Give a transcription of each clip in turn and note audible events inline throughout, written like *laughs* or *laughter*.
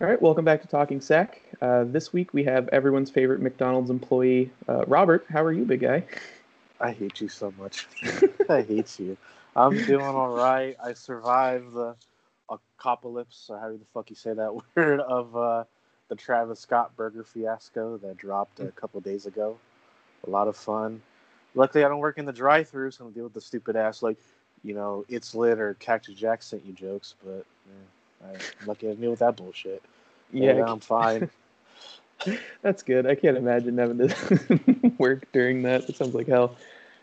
All right, welcome back to Talking Sack. Uh, this week we have everyone's favorite McDonald's employee, uh, Robert. How are you, big guy? I hate you so much. *laughs* I hate you. I'm doing all right. I survived the apocalypse, or however the fuck you say that *laughs* word, of uh, the Travis Scott burger fiasco that dropped a couple days ago. A lot of fun. Luckily, I don't work in the drive-through, so I don't deal with the stupid ass like, you know, it's lit or Cactus Jack sent you jokes. But yeah, I'm lucky I deal with that bullshit. Yeah, Yeah, I'm fine. *laughs* that's good. I can't imagine having to *laughs* work during that. It sounds like hell.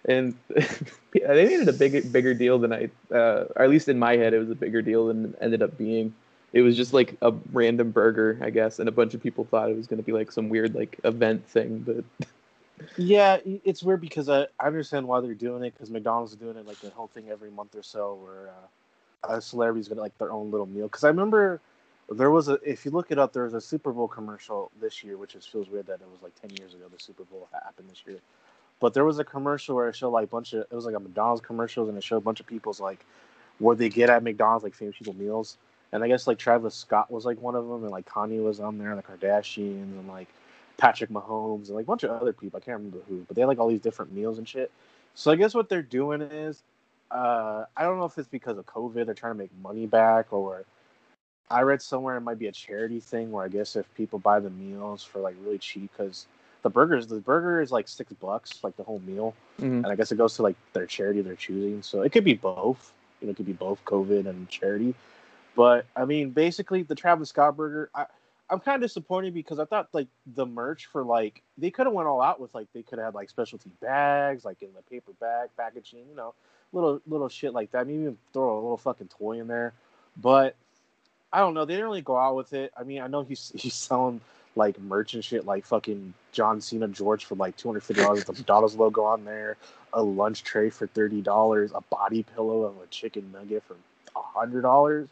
And *laughs* they made it a big, bigger deal than I, uh, or at least in my head, it was a bigger deal than it ended up being. It was just like a random burger, I guess, and a bunch of people thought it was going to be like some weird like event thing, but Yeah, it's weird because I, I understand why they're doing it because McDonald's is doing it like the whole thing every month or so where uh, a celebrity's gonna like their own little meal. Because I remember there was a if you look it up, there was a Super Bowl commercial this year, which just feels weird that it was like ten years ago the Super Bowl happened this year. But there was a commercial where it showed like a bunch of it was like a McDonald's commercials and it showed a bunch of people's like what they get at McDonald's like famous people meals. And I guess like Travis Scott was like one of them, and like Kanye was on there, and the Kardashians, and like Patrick Mahomes and like a bunch of other people. I can't remember who, but they had like all these different meals and shit. So I guess what they're doing is, uh, I don't know if it's because of COVID, they're trying to make money back, or I read somewhere it might be a charity thing where I guess if people buy the meals for like really cheap, because the burgers, the burger is like six bucks, like the whole meal, mhm. and I guess it goes to like their charity they're choosing. So it could be both. You know, it could be both COVID and charity. But I mean, basically, the Travis Scott burger. I, I'm kind of disappointed because I thought like the merch for like they could have went all out with like they could have had like specialty bags, like in the paper bag packaging, you know, little little shit like that. Maybe even throw a little fucking toy in there. But I don't know. They didn't really go out with it. I mean, I know he's *laughs* he's selling like merch and shit, like fucking John Cena George for like two hundred fifty dollars, the *laughs* McDonald's logo on there, a lunch tray for thirty dollars, a body pillow of a chicken nugget for hundred dollars.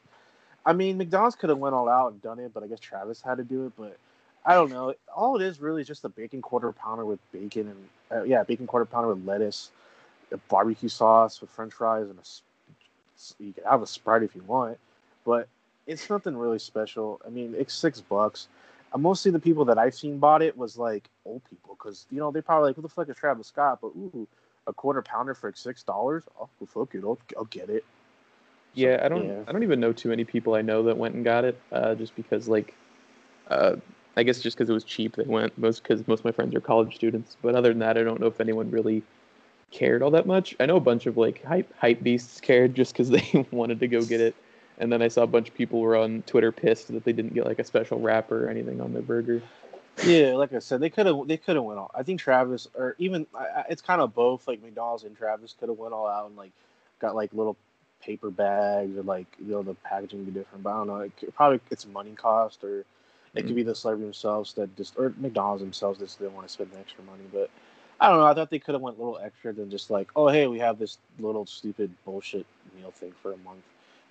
I mean, McDonald's could have went all out and done it, but I guess Travis had to do it. But I don't know. All it is really is just a bacon quarter pounder with bacon and uh, yeah, bacon quarter pounder with lettuce, a barbecue sauce with French fries, and a. You can have a sprite if you want, but it's nothing really special. I mean, it's six bucks. Uh, mostly the people that I've seen bought it was like old people because you know they probably like, "Who the fuck is Travis Scott?" But ooh, a quarter pounder for six dollars? Oh, fuck it, I'll, I'll get it. So, Yeah, I don't. yeah. I don't even know too many people I know that went and got it. Uh, just because, like, uh, I guess just because it was cheap, they went. Most because most of my friends are college students. But other than that, I don't know if anyone really cared all that much. I know a bunch of like hype hype beasts cared just because they *laughs* wanted to go get it. And then I saw a bunch of people were on Twitter pissed that they didn't get like a special wrapper or anything on their burger. Yeah, like I said, they could have they could have went all. I think Travis or even I, it's kind of both. Like McDonald's and Travis could have went all out and like got like little paper bags or like you know the packaging would be different. But I don't know. It could, probably it's money cost or it could mm-hmm. be the celebrity themselves that just or McDonald's themselves just didn't want to spend the extra money. But I don't know. I thought they could have went a little extra than just like oh hey we have this little stupid bullshit meal thing for a month.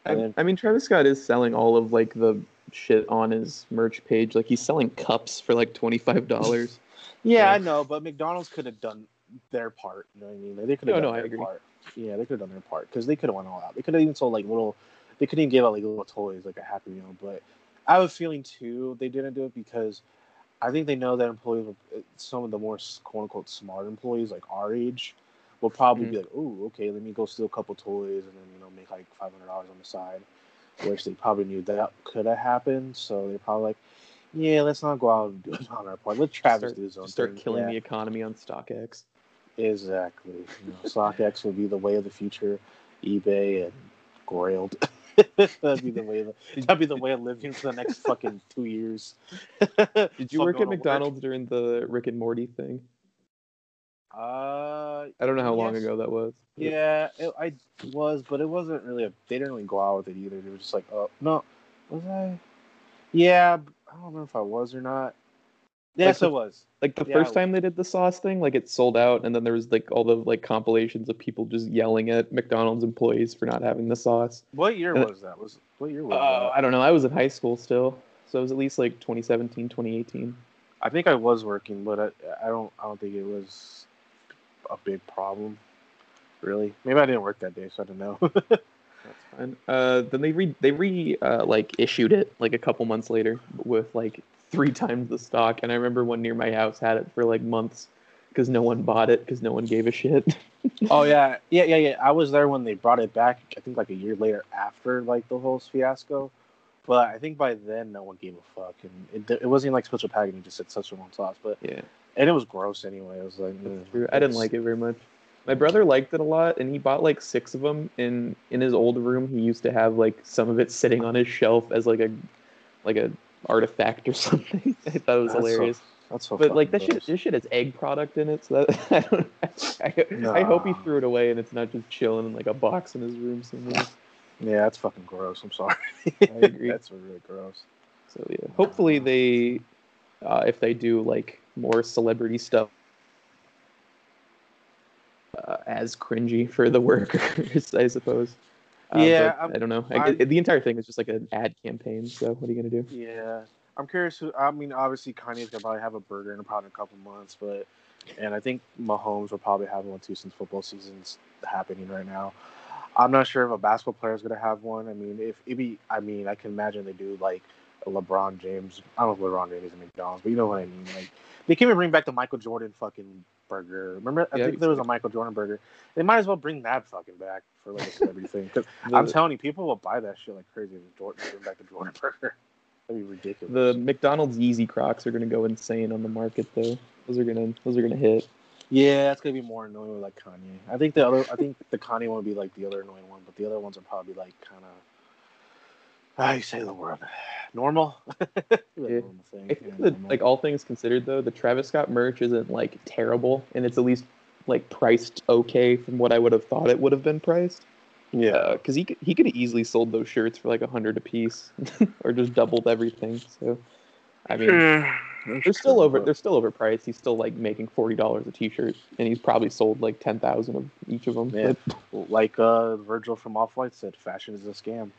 And I, then I mean, Travis Scott is selling all of like the shit on his merch page. Like he's selling cups for like twenty five dollars. Yeah, *laughs* Yeah. I know, but McDonald's could have done their part. You know what I mean? Like, they could have No, done no, their part. Yeah, they could have done their part because they could have went all out. They could have even sold like little. They could even give out like little toys, like a Happy Meal. But I have a feeling too they didn't do it because I think they know that employees, some of the more quote unquote smart employees, like our age, will probably Mhm. be like, "Oh, okay, let me go steal a couple toys and then you know make like five hundred dollars on the side," which they probably knew that could have happened. So they're probably like, "Yeah, let's not go out and do it *laughs* on our part. Let Travis start, do his own start thing." killing Yeah. the economy on StockX. Exactly. You know, StockX will be the way of the future. eBay and Grailed. *laughs* *laughs* that'd be the way. Of, that'd be the way of living for the next *laughs* fucking two years. Did you *laughs* work at McDonald's during the Rick and Morty thing? Uh, I don't know how long ago that was. Yeah, it, I was, but it wasn't really a. They didn't really go out with it either. They were just like, oh no, was I? Yeah, I don't remember if I was or not. Yes, the- I was. Like the Yeah, first time they did the sauce thing, like it sold out, and then there was like all the like compilations of people just yelling at McDonald's employees for not having the sauce. What year Uh, was that? Was what year was Uh, that? I don't know. I was in high school still, so it was at least like 2017, 2018. I think I was working, but I, I don't. I don't think it was a big problem. Really, maybe I didn't work that day, so I don't know. *laughs* That's fine. Uh, then they re they re uh, like issued it like a couple months later with like three times the stock, and I remember one near my house had it for like months because no one bought it because no one gave a shit. *laughs* oh yeah, yeah, yeah, yeah. I was there when they brought it back. I think like a year later after like the whole fiasco. But I think by then no one gave a fuck, and it, it wasn't even like special packaging; it just said Szechuan sauce. But yeah, and it was gross anyway. It was like mm, I didn't like it very much. My brother liked it a lot, and he bought like six of them. In in his old room, he used to have like some of it sitting on his shelf as like a like a artifact or *laughs* something. I thought it was That's so- hilarious. That's so. but like that shit, this shit has egg product in it, so that *laughs* I don't. I, I hope he threw it away and it's not just chilling in like a box in his room somewhere. Yeah, that's fucking gross. I'm sorry. *laughs* I agree. that's really gross. So yeah, hopefully they, uh, if they do like more celebrity stuff, uh, as cringy for the workers, I suppose. Uh, Yeah, I'm- don't know. I, the entire thing is just like an ad campaign. So what are you gonna do? Yeah, I'm curious. Who, I mean, obviously Kanye's gonna probably have a burger in probably a couple months, but and I think Mahomes will probably have one too since football season's happening right now. I'm not sure if a basketball player is gonna have one. I mean, if it be, I mean, I can imagine they do like a LeBron James. I don't know if LeBron James is a McDonald's, but you know what I mean. Like they can't even bring back the Michael Jordan fucking burger. Remember, I Yeah, think there was a. Michael Jordan burger. They might as well bring that fucking back for like *laughs* a celebrity thing. 'Cause The, I'm telling you, people will buy that shit like crazy. If Jordan bring back the Jordan *laughs* burger. That'd be ridiculous. the McDonald's Yeezy Crocs are gonna go insane on the market though. Those are gonna those are gonna hit. Yeah, that's gonna be more annoying with like Kanye. I think the other, I think the Kanye one would be like the other annoying one, but the other ones are probably like kind of. You say the word? Normal. *laughs* Yeah. normal thing. I Yeah, think that normal. like all things considered though, the Travis Scott merch isn't like terrible, and it's at least like priced okay from what I would have thought it would have been priced. yeah, because he could, he could have easily sold those shirts for like a hundred a piece, *laughs* or just doubled everything. So, I mean, they're still over they're still overpriced. He's still like making forty dollars a t-shirt, and he's probably sold like ten thousand of each of them. Yeah. like uh, Virgil from Off White said, "Fashion is a scam."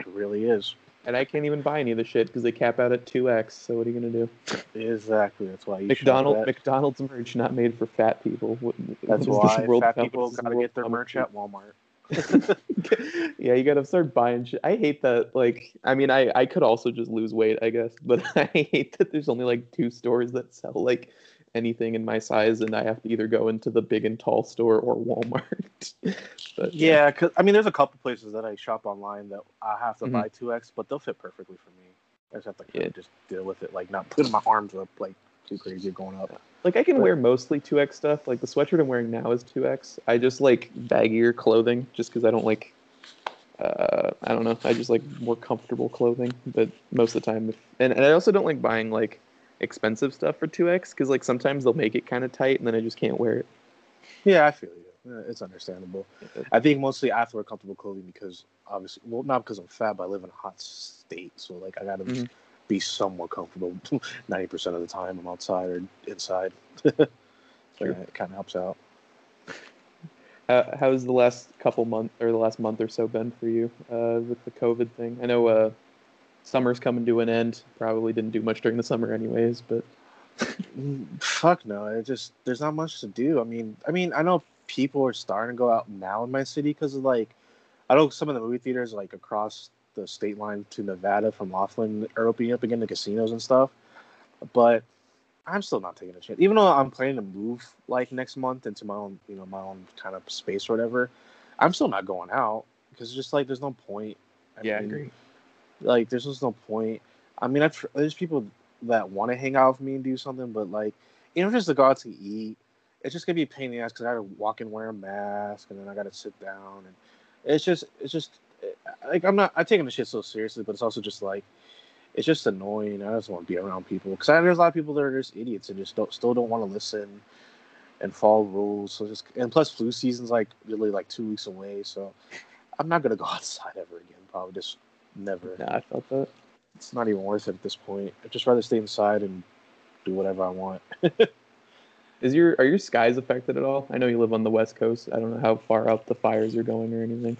It really is. and I can't even buy any of the shit because they cap out at two x. So what are you gonna do? Exactly. That's why you McDonald McDonald's merch not made for fat people. What, That's why fat people gotta get their merch at Walmart. *laughs* yeah, you gotta start buying shit. I hate that. Like, I mean, I I could also just lose weight, I guess, but *laughs* I hate that there's only like two stores that sell like anything in my size, and I have to either go into the big and tall store or Walmart. *laughs* but Yeah, cause I mean, there's a couple places that I shop online that I have to Mhm. buy two X, but they'll fit perfectly for me. I just have to Yeah. just deal with it, like not putting my arms up like too crazy going up. like I can but- wear mostly two X stuff. Like the sweatshirt I'm wearing now is two X. I just like baggier clothing, just because I don't like. Uh, I don't know. I just like more comfortable clothing, but most of the time, if, and, and I also don't like buying like expensive stuff for two X because like sometimes they'll make it kind of tight and then I just can't wear it. Yeah, I feel you. It's understandable. I think mostly I have to wear comfortable clothing because obviously, well, not because I'm fat, but I live in a hot state, so like I gotta Mhm. be somewhat comfortable *laughs* ninety percent of the time I'm outside or inside. *laughs* so Sure. it kind of helps out. How, how's the last couple month or the last month or so been for you uh, with the COVID thing? I know uh, summer's coming to an end. Probably didn't do much during the summer, anyways. But *laughs* Fuck no! It just there's not much to do. I mean, I mean, I know people are starting to go out now in my city because of like, I know some of the movie theaters like across the state line to Nevada from Laughlin are opening up again, the casinos and stuff. But I'm still not taking a chance, even though I'm planning to move like next month into my own, you know, my own kind of space or whatever. I'm still not going out because it's just like there's no point. I mean, like there's just no point. I mean, I've, there's people that want to hang out with me and do something, but like, you know, just to go out to eat, it's just gonna be a pain in the ass because I gotta walk and wear a mask, and then I gotta sit down, and it's just, it's just, eh, like I'm not, I'm taking the shit so seriously, but it's also just like, it's just annoying. I just want to be around people because there's a lot of people that are just idiots and just don't, still don't want to listen and follow rules. So just, and plus flu season's like really like two weeks away, so I'm not gonna go *laughs* outside ever again. Probably just never Yeah, I felt that. it's not even worth it at this point. I'd just rather stay inside and do whatever I want. *laughs* Is your are your skies affected at all? I know you live on the west coast. I don't know how far out the fires are going or anything.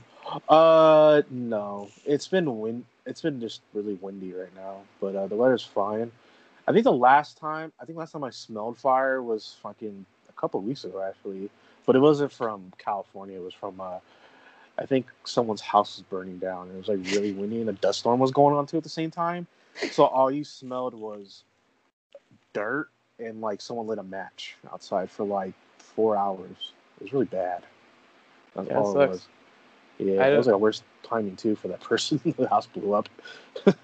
Uh, no, it's been wind. It's been just really windy right now, but uh, the weather's fine. I think the last time, I think last time I smelled fire was fucking a couple weeks ago actually, but it wasn't from California. It was from uh, I think someone's house was burning down. And it was like really windy, and a dust storm was going on too at the same time. So all you smelled was dirt and like someone lit a match outside for like four hours. It was really bad. That's Yeah, all it was. Yeah, it was like worst timing too for that *laughs* person. the house blew up. *laughs*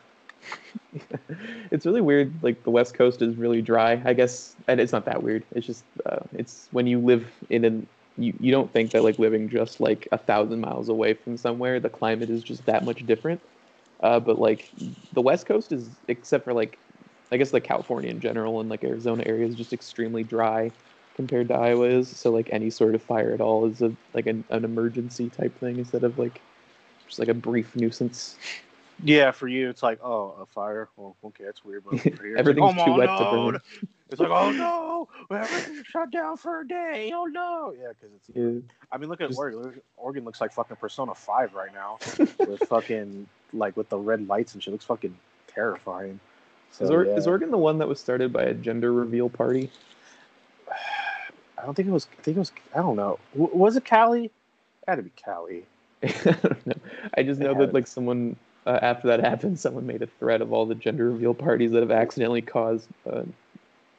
it's really weird. Like the West Coast is really dry, I guess, and it's not that weird. It's just uh, it's when you live in an you, you don't think that like living just like a thousand miles away from somewhere, the climate is just that much different. Uh, but like the West Coast is, except for like, I guess like California in general and like Arizona area is just extremely dry compared to Iowa is. So like any sort of fire at all is a like an, an emergency type thing instead of like just like a brief nuisance. Yeah, for you, it's like, oh, a fire. Well, okay, that's weird. But *laughs* Everything's like, too oh, wet no. to burn. It's like, oh no, *laughs* everything's shut down for a day. Oh no, yeah, because it's. Yeah. I mean, look at Just- Oregon. Oregon looks like fucking Persona Five right now, *laughs* with fucking like with the red lights and shit. Looks fucking terrifying. So, Is, or- yeah. is Oregon the one that was started by a gender reveal party? *sighs* I don't think it was. I think it was. I don't know. W- was it Cali? It had to be Cali. I don't know. I just know that like someone uh, after that *laughs* happened, someone made a thread of all the gender reveal parties that have accidentally caused uh,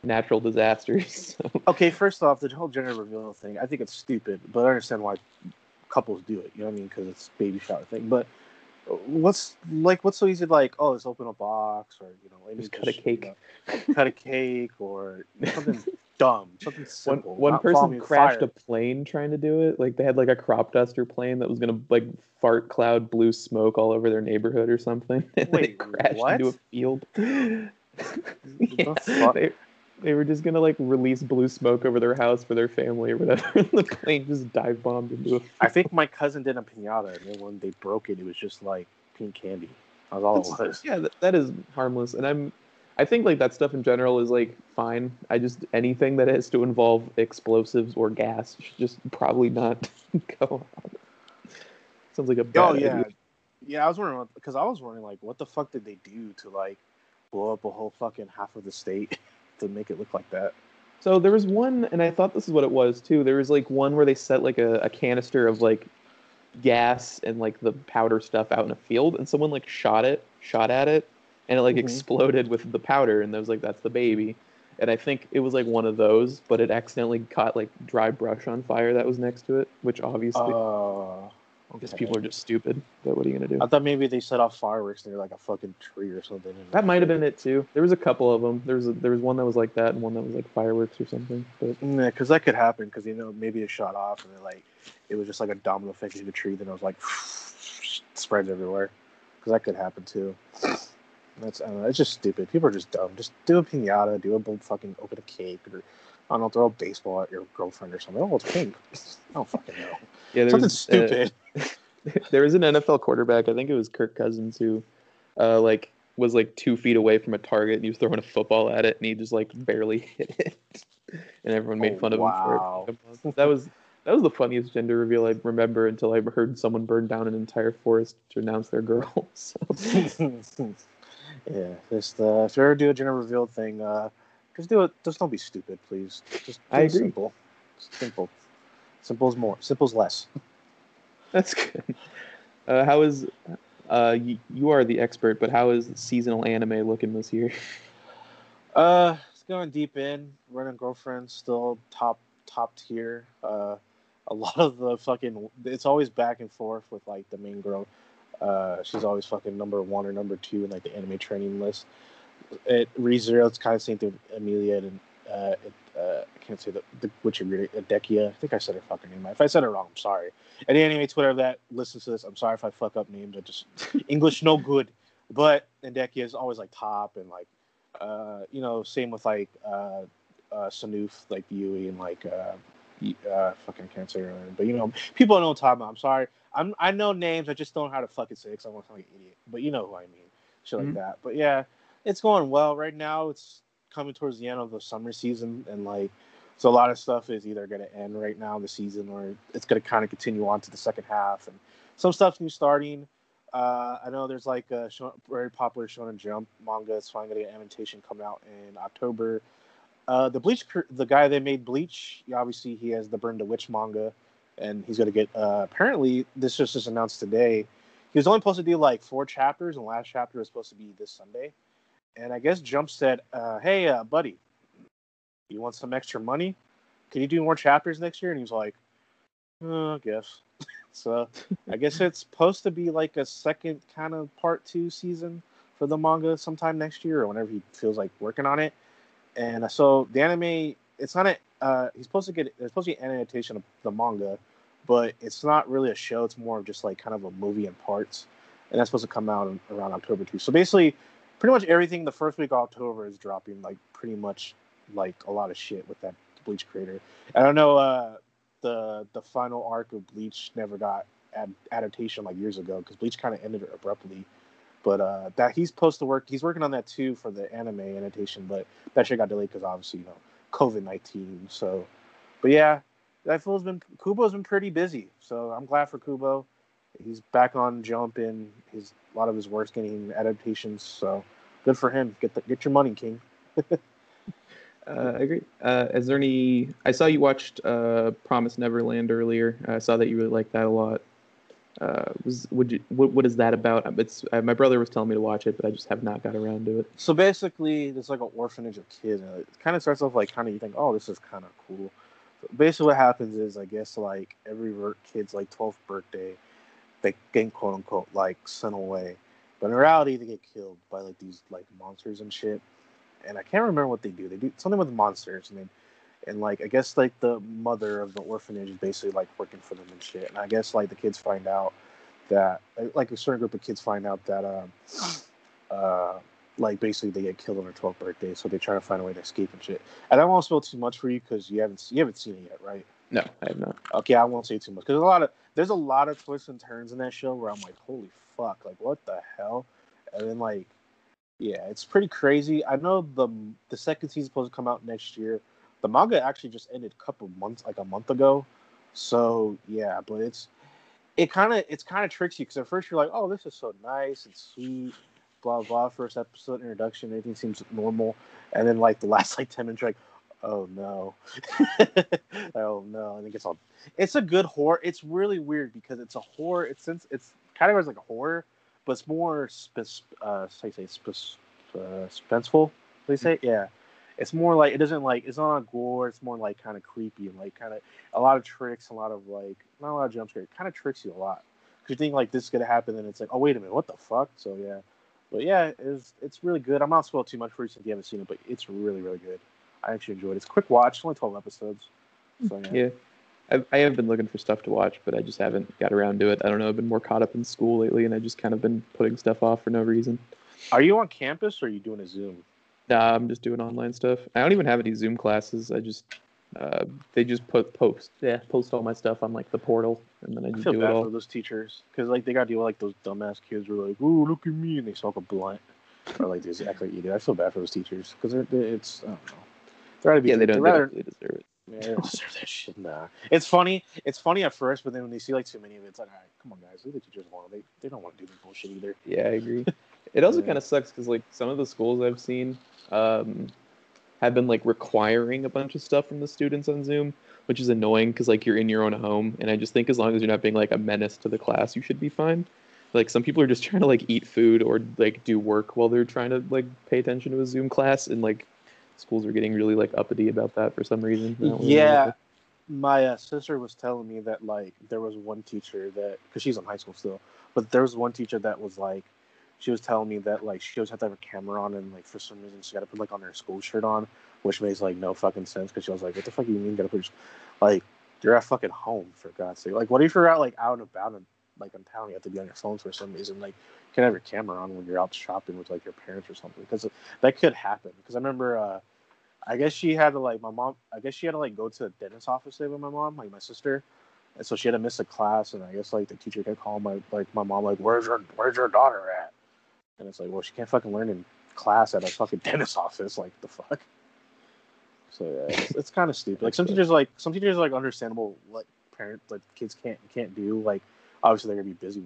natural disasters. *laughs* Okay, first off, the whole gender reveal thing, I think it's stupid, but I understand why couples do it. You know what I mean? Because it's baby shower thing. But what's like, what's so easy? Like, oh, let's open a box, or you know, Just cut a cake. you know, cut a cake, or something *laughs* dumb, something one simple. one not person crashed fire. a plane trying to do it. Like they had like a crop duster plane that was gonna like fart cloud blue smoke all over their neighborhood or something, *laughs* and Wait, it crashed what? into a field. *laughs* yeah, fuck? they, they were just gonna like release blue smoke over their house for their family or whatever. *laughs* and the plane just dive bombed into a. I think my cousin did a pinata, and then when they broke it, it was just like pink candy. That's all it was. yeah, that, that is harmless, and I'm. I think like that stuff in general is like fine. I just anything that has to involve explosives or gas should just probably not *laughs* go on. Sounds like a bad Oh yeah, idea. yeah. I was wondering because I was wondering like, what the fuck did they do to like blow up a whole fucking half of the state *laughs* to make it look like that? So there was one, and I thought this is what it was too. There was like one where they set like a, a canister of like gas and like the powder stuff out in a field, and someone like shot it, shot at it, and it like Mhm. exploded with the powder, and I was like, that's the baby. And I think it was like one of those, but it accidentally caught like dry brush on fire that was next to it, which obviously Uh, because okay. people are just stupid. But what are you gonna do? I thought maybe they set off fireworks near like a fucking tree or something. That might have been it too. There was a couple of them. There was a, there was one that was like that, and one that was like fireworks or something. But Yeah, because that could happen. Because you know maybe it shot off and then like it was just like a domino effect in the tree. Then it was like *sniffs* spreads everywhere. Because that could happen too. That's I don't know, it's just stupid. People are just dumb. Just do a pinata, do a fucking open a cake, or I don't know, throw a baseball at your girlfriend or something. Oh, it's pink. I don't fucking know. yeah, there Something was, uh, stupid. *laughs* there was an NFL quarterback. I think it was Kirk Cousins who, uh, like was like two feet away from a target and he was throwing a football at it and he just like barely *laughs* hit it, and everyone made Oh, fun of wow. him for it. That was that was the funniest gender reveal I remember until I heard someone burn down an entire forest to announce their girl. So *laughs* yeah, just uh, if you ever do a gender reveal thing, uh, just do it. Just don't be stupid, please. Just do I agree. simple. Simple. Simple's more. Simple's less. *laughs* that's good. Uh, how is uh, you, you are the expert, but how is seasonal anime looking this year? *laughs* Uh, it's going deep in. Rent-a-Girlfriend still top top tier. Uh, a lot of the fucking it's always back and forth with like the main girl. Uh, she's always fucking number one or number two in like the anime training list. At ReZero, it's kind of the same thing with Emilia and uh, it, uh, I can't say the, the which it, Adekia. I think I said her fucking name. If I said it wrong, I'm sorry. Any anime Twitter that listens to this, I'm sorry if I fuck up names. I just *laughs* English no good. But Adekia is always like top and like uh, you know, same with like uh, uh, Sanoof, like Yui, and like uh, uh, fucking cancer. But you know, people know what I'm talking about. I'm sorry. I'm I know names. I just don't know how to fucking say because I want to sound like an idiot. But you know who I mean. Shit like Mhm. that. But yeah, it's going well right now. It's coming towards the end of the summer season, and like, so a lot of stuff is either going to end right now in the season, or it's going to kind of continue on to the second half, and some stuff's new starting. Uh, I know there's like a very popular Shonen Jump manga. It's finally going to get an annotation coming out in October. Uh, the Bleach, the guy that made Bleach, obviously he has the Burn the Witch manga and he's gonna get. Uh, apparently, this just was announced today. He was only supposed to do like four chapters, and the last chapter was supposed to be this Sunday. And I guess Jump said, uh, "Hey, uh, buddy, you want some extra money? Can you do more chapters next year?" And he was like, uh, "I guess." *laughs* so I guess *laughs* it's supposed to be like a second kind of part two season for the manga sometime next year or whenever he feels like working on it. And so the anime, it's not a. Uh, he's supposed to get. There's supposed to be an adaptation of the manga, but it's not really a show. It's more of just like kind of a movie in parts, and that's supposed to come out in, around October too. So basically, pretty much everything the first week of October is dropping like pretty much like a lot of shit with that Bleach creator. I don't know. Uh, the the final arc of Bleach never got ad- adaptation like years ago because Bleach kind of ended abruptly. But uh, that he's supposed to work. He's working on that too for the anime adaptation, but that shit got delayed because obviously you know COVID nineteen. So, but yeah, that fool's been Kubo's been pretty busy. So I'm glad for Kubo. He's back on Jump and his a lot of his work's getting adaptations. So good for him. Get the, get your money, King. *laughs* Uh, I agree. Uh, is there any? I saw you watched uh, Promise Neverland earlier. I saw that you really liked that a lot. Uh, was would you? What, what is that about? It's uh, my brother was telling me to watch it, but I just have not got around to it. So basically, it's like an orphanage of kids. And it kind of starts off like kind of you think, oh, this is kind of cool. So basically, what happens is, I guess like every kid's like 12th birthday, they get quote unquote like sent away, but in reality, they get killed by like these like monsters and shit and I can't remember what they do. They do something with monsters, and they, and like I guess like the mother of the orphanage is basically like working for them and shit. And I guess like the kids find out that like a certain group of kids find out that um uh like basically they get killed on their 12th birthday, so they try to find a way to escape and shit. And I won't spill too much for you because you haven't you haven't seen it yet, right? No, I have not. Okay, I won't say too much because a lot of there's a lot of twists and turns in that show where I'm like, holy fuck, like what the hell? And then like yeah, it's pretty crazy. I know the the second season supposed to come out next year. The manga actually just ended a couple months, like a month ago. So yeah, but it's it kind of it's kind of tricks you because at first you're like, oh, this is so nice and sweet, blah blah. First episode introduction, everything seems normal, and then like the last like ten minutes, like, oh no, *laughs* oh no, I think it's all. It's a good horror. It's really weird because it's a horror. It's since it's kind of like a horror, but it's more uh, say uh, suspenseful. They say, yeah. It's more like it doesn't like it's not a gore. It's more like kind of creepy and like kind of a lot of tricks, a lot of like not a lot of jump scare. It kind of tricks you a lot because you think like this is gonna happen, and it's like, oh wait a minute, what the fuck? So yeah, but yeah, it's it's really good. I'm not spoil too much for you since you haven't seen it, but it's really really good. I actually enjoyed it. It's a quick watch, only 12 episodes. So yeah. yeah. I've, I have been looking for stuff to watch, but I just haven't got around to it. I don't know. I've been more caught up in school lately, and I just kind of been putting stuff off for no reason. Are you on campus or are you doing a Zoom? Nah, I'm just doing online stuff. I don't even have any Zoom classes. I just uh, they just put post yeah post all my stuff on like the portal, and then I just I feel do bad it all. for those teachers because like they got to deal with like those dumbass kids who are like, "Oh, look at me," and they smoke a blunt or like they just act like idiot. I feel bad for those teachers because it's I don't know. They're rather be Yeah, they don't, they rather don't really deserve it. Yeah, *laughs* they don't deserve that shit. Nah, it's funny. It's funny at first, but then when they see like too many of it, it's like, all right, come on, guys, leave the teachers alone. They they don't want to do this bullshit either. Yeah, I agree. It also Yeah. kind of sucks because like some of the schools I've seen um, have been like requiring a bunch of stuff from the students on Zoom, which is annoying because like you're in your own home, and I just think as long as you're not being like a menace to the class, you should be fine. Like some people are just trying to like eat food or like do work while they're trying to like pay attention to a Zoom class, and like schools are getting really like uppity about that for some reason. Really Yeah, my uh, sister was telling me that like there was one teacher that because she's in high school still, but there was one teacher that was like, she was telling me that like she always had to have her camera on and like for some reason she got to put like on her school shirt on, which makes like no fucking sense because she was like, what the fuck do you mean you got to put your, like you're at fucking home for God's sake. Like what if you're out like out and about and like in town you have to be on your phone for some reason like you can have your camera on when you're out shopping with like your parents or something because that could happen because I remember. uh I guess she had to like my mom. I guess she had to like go to the dentist office there with my mom, like my sister, and so she had to miss a class. And I guess like the teacher kept calling my like my mom like, "Where's your Where's your daughter at?" And it's like, well, she can't fucking learn in class at a fucking *laughs* dentist office. Like the fuck. So yeah, it's, it's kind of stupid. Like some teachers like some teachers like understandable like parents, like kids can't can't do like obviously they're gonna be busy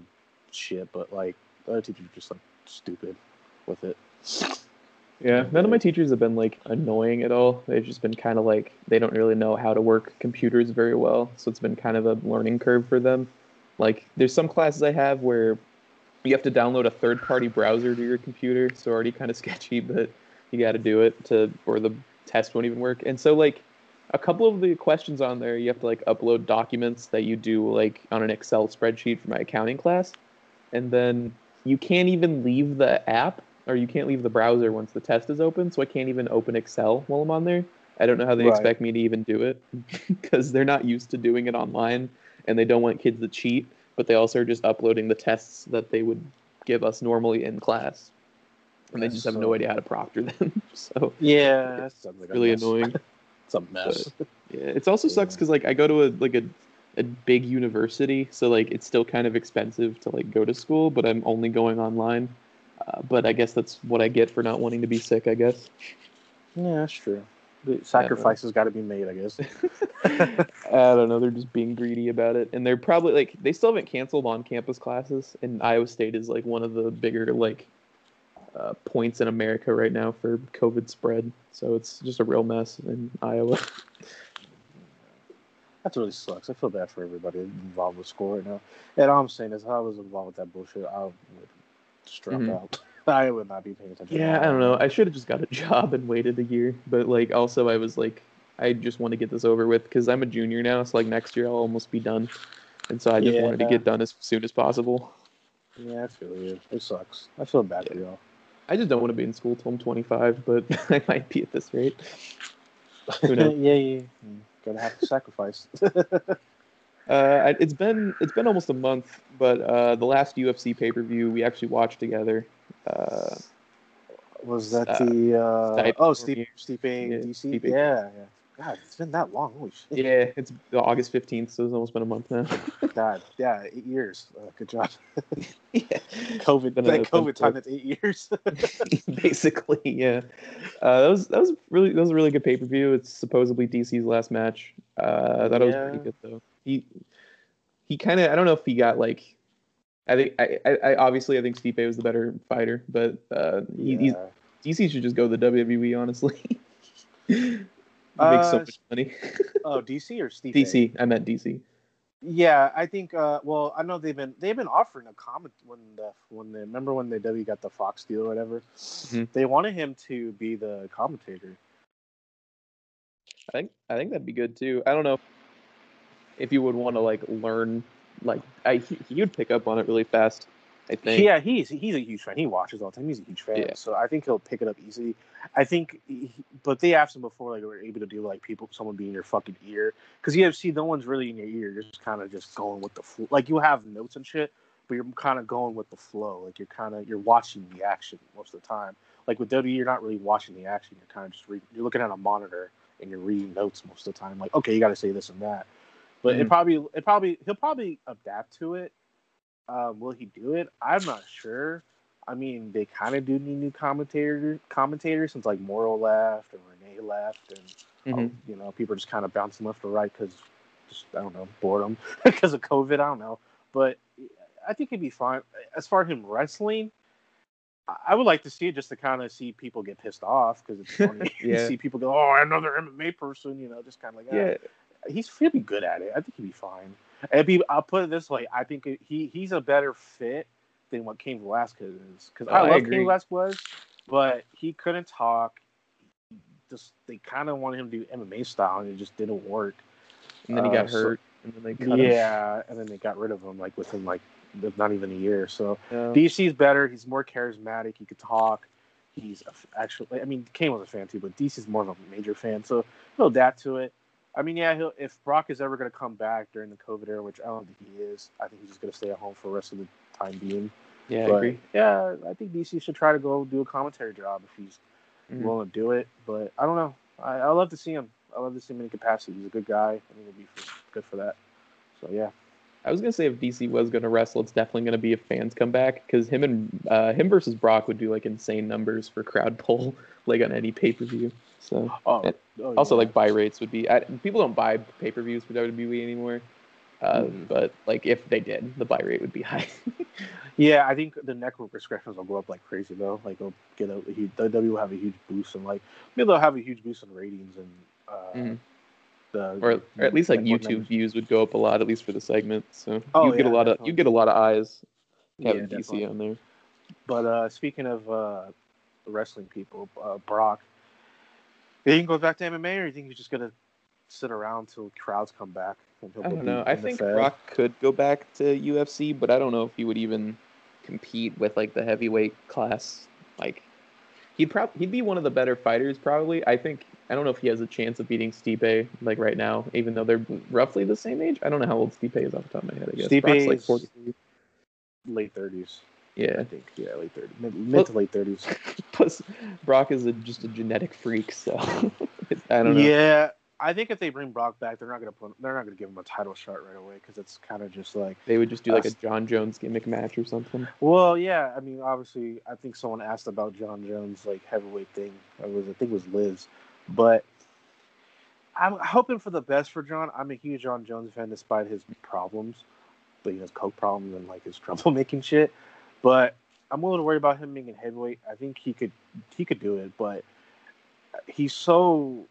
shit, but like the other teachers are just like stupid with it. Yeah, none of my teachers have been like annoying at all. They've just been kind of like they don't really know how to work computers very well, so it's been kind of a learning curve for them. Like there's some classes I have where you have to download a third-party browser to your computer, so already kind of *laughs* sketchy, but you got to do it to or the test won't even work. And so like a couple of the questions on there, you have to like upload documents that you do like on an Excel spreadsheet for my accounting class, and then you can't even leave the app or you can't leave the browser once the test is open. So I can't even open Excel while I'm on there. I don't know how they Right. expect me to even do it *laughs* because they're not used to doing it online and they don't want kids to cheat, but they also are just uploading the tests that they would give us normally in class. And they That's just have so- no idea how to proctor *laughs* them. so Yeah, that sounds like really annoying. *laughs* It's a mess. Yeah, it also sucks because like I go to a like a a big university, so like it's still kind of expensive to like go to school, but I'm only going online. Uh, but I guess that's what I get for not wanting to be sick. I guess. yeah, that's true. The sacrifices got to be made, I guess. *laughs* I don't know. They're just being greedy about it, and they're probably like they still haven't canceled on-campus classes. And Iowa State is like one of the bigger like uh, points in America right now for COVID spread. So it's just a real mess in Iowa. *laughs* That really sucks. I feel bad for everybody involved with school right now. And all I'm saying is, if I was involved with that bullshit, I would just drop Mhm. out. *laughs* I would not be paying attention. Yeah, I don't know. I should have just got a *laughs* job and waited a year. But like, also, I was like, I just want to get this over with because I'm a junior now. So like next year I'll almost be done, and so I just wanted to get done as soon as possible. Yeah, I feel you. It sucks. I feel bad for y'all. I just don't want to be in school till I'm 25, but *laughs* I might be at this rate. *laughs* Who knows? yeah, yeah. Gonna have to sacrifice. *laughs* Uh, it's been it's been almost a month, but uh, the last UFC pay per view we actually watched together. Uh, Was that Uh, the uh, Stipe oh me. Steve Yeah, DC? Stipe. Yeah, yeah. God, it's been that long. Holy shit. yeah, it's August 15th, so it's almost been a month now. *laughs* God, yeah, eight years. Uh, good job. *laughs* yeah. COVID, that COVID time. That's eight years. *laughs* basically yeah uh, that was that was really that was a really good pay-per-view it's supposedly dc's last match uh i thought it was pretty good though he he kind of i don't know if he got like i think I, I i obviously i think stipe was the better fighter but uh he, Yeah. dc should just go to the wwe honestly Uh, so much money *laughs* Oh, DC or Steve? dc i meant dc Yeah, I think. Uh, well, I know they've been they've been offering a comment when the when they remember when the W got the Fox deal or whatever. Mhm. They wanted him to be the commentator. I think I think that'd be good too. I don't know if you would want to like learn like I he would pick up on it really fast. I think. Yeah, he's he's a huge fan. He watches all the time. He's a huge fan, Yeah. so I think he'll pick it up easily. I think, he, but they asked him before, like, we're able to do like people, someone be in your fucking ear, because UFC, no one's really in your ear. You're just kind of just going with the flow. Like you have notes and shit, but you're kind of going with the flow. Like you're kind of you're watching the action most of the time. Like with WWE, you're not really watching the action. You're kind of just reading. You're looking at a monitor and you're reading notes most of the time. Like, okay, you got to say this and that. But it Mhm. probably, it probably, he'll probably adapt to it. Um, will he do it? I'm not sure. I mean, they kind of do need new commentator commentators since like Mauro left and Renee left, and Mhm. um, you know people are just kind of bouncing left or right because just I don't know boredom *laughs* because of COVID. I don't know, but I think it'd be fine. As far as him wrestling, I- would like to see it just to kind of see people get pissed off because it's *laughs* funny. you Yeah. see people go, "Oh, another MMA person," you know, just kind of like, Yeah. "Ah." he's he'll be good at it. I think he'd be fine. It'd be, I'll put it this way: I think he he's a better fit than what Cain Velasquez is because Oh, I I love. Cain Velasquez, but he couldn't talk. Just they kind of wanted him to do MMA style, and it just didn't work. And then he Uh, got so- hurt, and then they cut him. Yeah, and then they got rid of him like within like not even a year. So Yeah. is better. He's more charismatic. He could talk. He's actually. I mean, Cain was a fan too, but DC's more of a major fan, so he'll adapt to it. I mean, yeah, he'll, if Brock is ever going to come back during the COVID era, which I don't think he is, I think he's just going to stay at home for the rest of the time being. Yeah, I agree. yeah, I think DC should try to go do a commentary job if he's Mhm. willing to do it. But I don't know. I, I love to see him. I love to see him in capacity. He's a good guy. I think it'd be good for that. So yeah. I was gonna say if DC was gonna wrestle, it's definitely gonna be if fans come back because him and uh, him versus Brock would do like insane numbers for crowd *laughs* pull, like on any pay per view. So Oh, oh, also yeah. like buy rates would be I, people don't buy pay per views for WWE anymore, Uh, Mhm. But like if they did, the buy rate would be *laughs* high. Yeah, I think the network prescriptions will go up like crazy though. Like they'll get a, huge, WWE will have a huge boost and like maybe they'll have a huge boost in ratings and uh, Mhm. the or, or at least like YouTube numbers. views would go up a lot, at least for the segment. So Oh, you get a yeah, lot of you get a lot of eyes Yeah, DC definitely. on there. But uh, speaking of uh, wrestling people, uh, Brock, he goes back to MMA, or you think he's just gonna sit around till crowds come back? I don't know. I think Fed? Brock could go back to UFC, but I don't know if he would even compete with like the heavyweight class. Like he'd probably he'd be one of the better fighters probably. I think I don't know if he has a chance of beating Stipe like right now, even though they're roughly the same age. I don't know how old Stipe is off the top of my head. I guess Stipe Brock's like forty, late thirties. I think yeah, late thirties, mid, mid to late thirties. *laughs* Plus, Brock is a, just a genetic freak, so *laughs* I don't know. Yeah, I think if they bring Brock back, they're not gonna put, they're not gonna give him a title shot right away because it's kind of just like, They would just do like a Jon Jones gimmick match or something. well, yeah. I mean, obviously, I think someone asked about Jon Jones like heavyweight thing. I was, I think it was Liz, but I'm hoping for the best for Jon. I'm a huge Jon Jones fan despite his problems, but he has coke problems and like his *laughs* troublemaking shit. But I'm willing to worry about him being in heavyweight. I think he could he could do it, but he's so.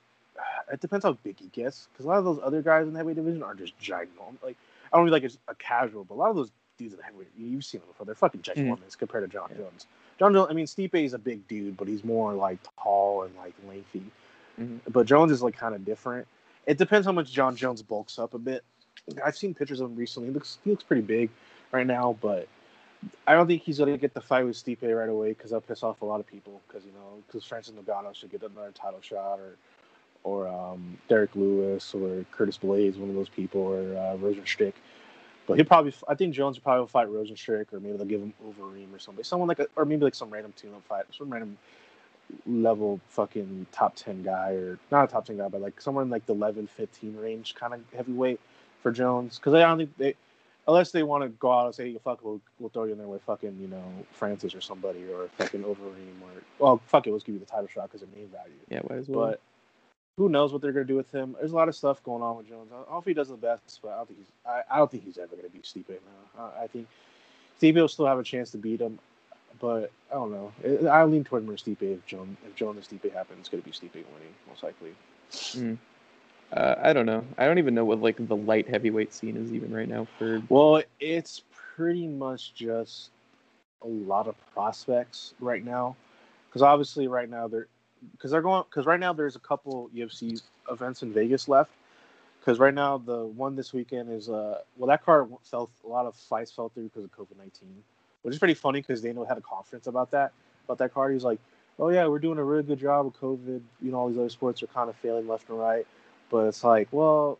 It depends how big he gets, because a lot of those other guys in the heavyweight division are just ginormous. Like I don't mean like it's a casual, but a lot of those dudes in the heavyweight, you've seen them before. They're fucking ginormous compared to Jon Yeah. Jones. Jon Jones, I mean, Stipe is a big dude, but he's more like tall and like lengthy. Mhm. But Jones is like kind of different. It depends how much Jon Jones bulks up a bit. I've seen pictures of him recently. He looks he looks pretty big right now, but I don't think he's gonna get the fight with Stipe right away because that'll piss off a lot of people. Because you know, because Francis Ngannou should get another title shot, or or um, Derrick Lewis or Curtis Blaydes, one of those people, or uh, Rozenstruik. But he'll probably, I think Jones will probably fight Rozenstruik, or maybe they'll give him Overeem or somebody, someone like, a, or maybe like some random tune-up fight, some random level fucking top 10 guy or not a top 10 guy but like in like the 11 15 range kind of heavyweight for jones because i don't think they unless they want to go out and say fuck we'll, we'll throw you in there with fucking you know francis or somebody or fucking overeem or well fuck it let's give you the title shot because of name value Yeah, might as well. but who knows what they're gonna do with him? There's a lot of stuff going on with Jones. I hope he does the best, but I don't think he's. I, I don't think he's ever gonna beat Stipe now. I, I think Stipe will still have a chance to beat him, but I don't know. I- I lean toward more Stipe if Jones if Jones and Stipe happen. It's gonna be Stipe winning most likely. Mm. Uh, I don't know. I don't even know what like the light heavyweight scene is even right now for. Well, it's pretty much just a lot of prospects right now, because obviously right now they're because they're going because right now there's a couple UFC events in Vegas left. Because right now the one this weekend is uh well that card fell a lot of fights fell through because of COVID nineteen, which is pretty funny because Daniel had a conference about that about that card. He's like, oh yeah, we're doing a really good job with COVID. You know all these other sports are kind of failing left and right, but it's like well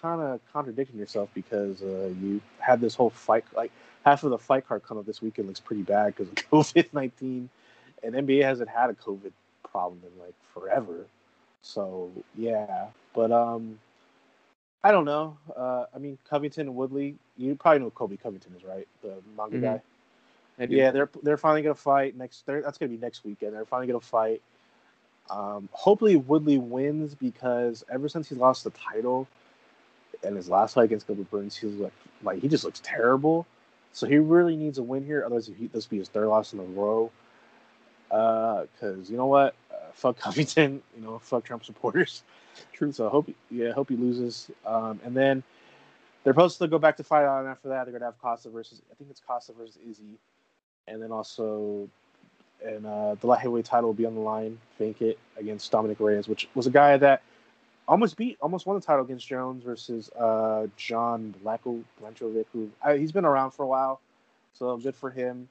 kind of contradicting yourself because uh, you had this whole fight like half of the fight card come up this weekend looks pretty bad because of *laughs* COVID nineteen, and NBA hasn't had a COVID problem in like forever. So yeah, but um, I don't know. Uh, I mean Covington and Woodley, you probably know Colby Covington is, right? The MAGA Mhm. guy. Yeah, they're they're finally gonna fight next. That's gonna be next weekend. They're finally gonna fight. Um, hopefully Woodley wins because ever since he lost the title, and his last fight against Gilbert Burns, he's like like he just looks terrible. So he really needs a win here. Otherwise, he, this will be his third loss in a row. Because you know what, uh, fuck *laughs* Covington. You know, fuck Trump supporters. True. So I hope yeah, I hope he loses. Um, and then they're supposed to go back to fight on after that. They're gonna have Costa versus I think it's Costa versus Izzy, and then also and uh, the light heavyweight title will be on the line. It against Dominic Reyes, which was a guy that almost beat, almost won the title against Jones versus uh, John Blacko who I, he's been around for a while, so good for him.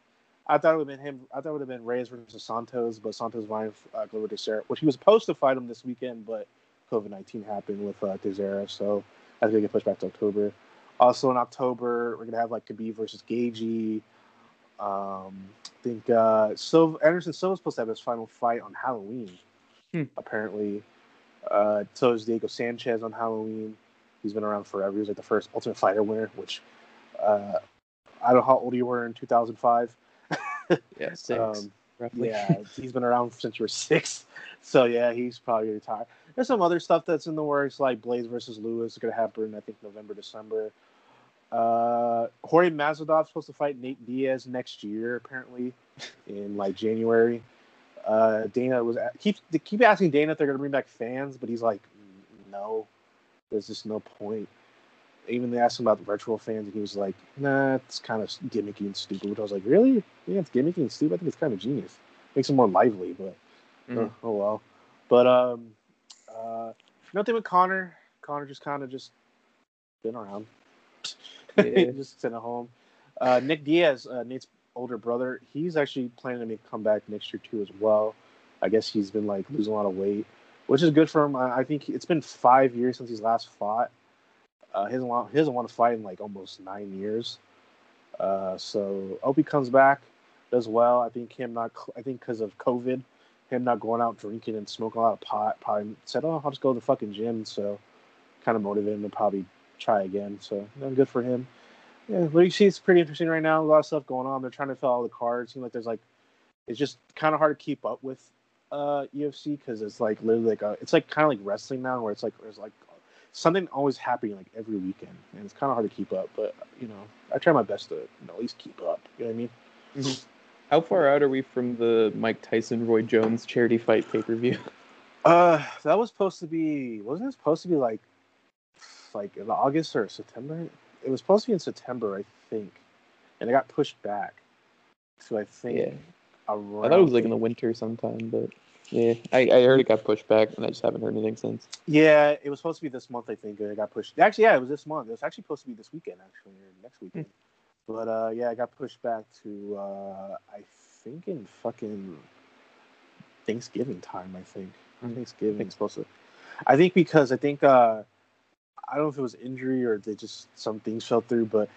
I thought it would have been him. I thought it would have been Reyes versus Santos, but Santos vying uh, Glover Teixeira, which he was supposed to fight him this weekend, but COVID nineteen happened with uh, Teixeira, so that's gonna get pushed back to October. Also in October, we're gonna have like Khabib versus Gaethje. Um, think uh, Silva, Anderson Silva's supposed to have his final fight on Halloween. Hmm. Apparently, uh, so is Diego Sanchez on Halloween. He's been around forever. He was like the first Ultimate Fighter winner, which uh, I don't know how old you were in 2005. *laughs* Yeah, six Um, roughly. yeah, he's been around since you were six. So yeah, he's probably retired. There's some other stuff that's in the works, like Blaydes versus Lewis is gonna happen. I think November, December. Uh, Jorge Masvidal's supposed to fight Nate Diaz next year, apparently, in like January. Uh, Dana was keep keep asking Dana if they're gonna bring back fans, but he's like, no, there's just no point. Even they asked him about the virtual fans, and he was like, nah, it's kind of gimmicky and stupid. Which I was like, really? Yeah, it's gimmicky and stupid. I think it's kind of genius. Makes it more lively, but Mhm. oh, oh well. But um, uh, nothing with Conor. Conor just kind of just been around. Yeah. *laughs* just sitting at home. Uh, Nick Diaz, uh, Nate's older brother, he's actually planning to make a comeback next year too as well. I guess he's been like losing a lot of weight, which is good for him. I, I think it's been five years since he's last fought. Uh, he hasn't want, he hasn't won a fight in like almost nine years. Uh, so I hope he comes back, does well. I think him not. I think because of COVID, him not going out drinking and smoking a lot of pot, probably said, "Oh, I'll just go to the fucking gym." So kind of motivated him to probably try again. So you know, good for him. Yeah, what you see is pretty interesting right now. A lot of stuff going on. They're trying to fill all the cards. Seems like there's like, it's just kind of hard to keep up with uh UFC because it's like literally like a, it's like kind of like wrestling now, where it's like there's like something always happening like every weekend, and it's kind of hard to keep up. But you know, I try my best to you know, at least keep up. You know what I mean? How far out are we from the Mike Tyson Roy Jones charity fight pay per view? Uh, that was supposed to be wasn't it supposed to be like like in August or September? It was supposed to be in September, I think, and it got pushed back. So I think Yeah. around I thought it was like in the winter sometime, but yeah, I, I heard it got pushed back, and I just haven't heard anything since. Yeah, it was supposed to be this month, I think, and it got pushed. Actually, yeah, it was this month. It was actually supposed to be this weekend, actually, or next weekend. But uh, yeah, it got pushed back to uh, I think in fucking Thanksgiving time. I think Mm. Thanksgiving supposed to. I think because I think uh, I don't know if it was injury or they just some things fell through, but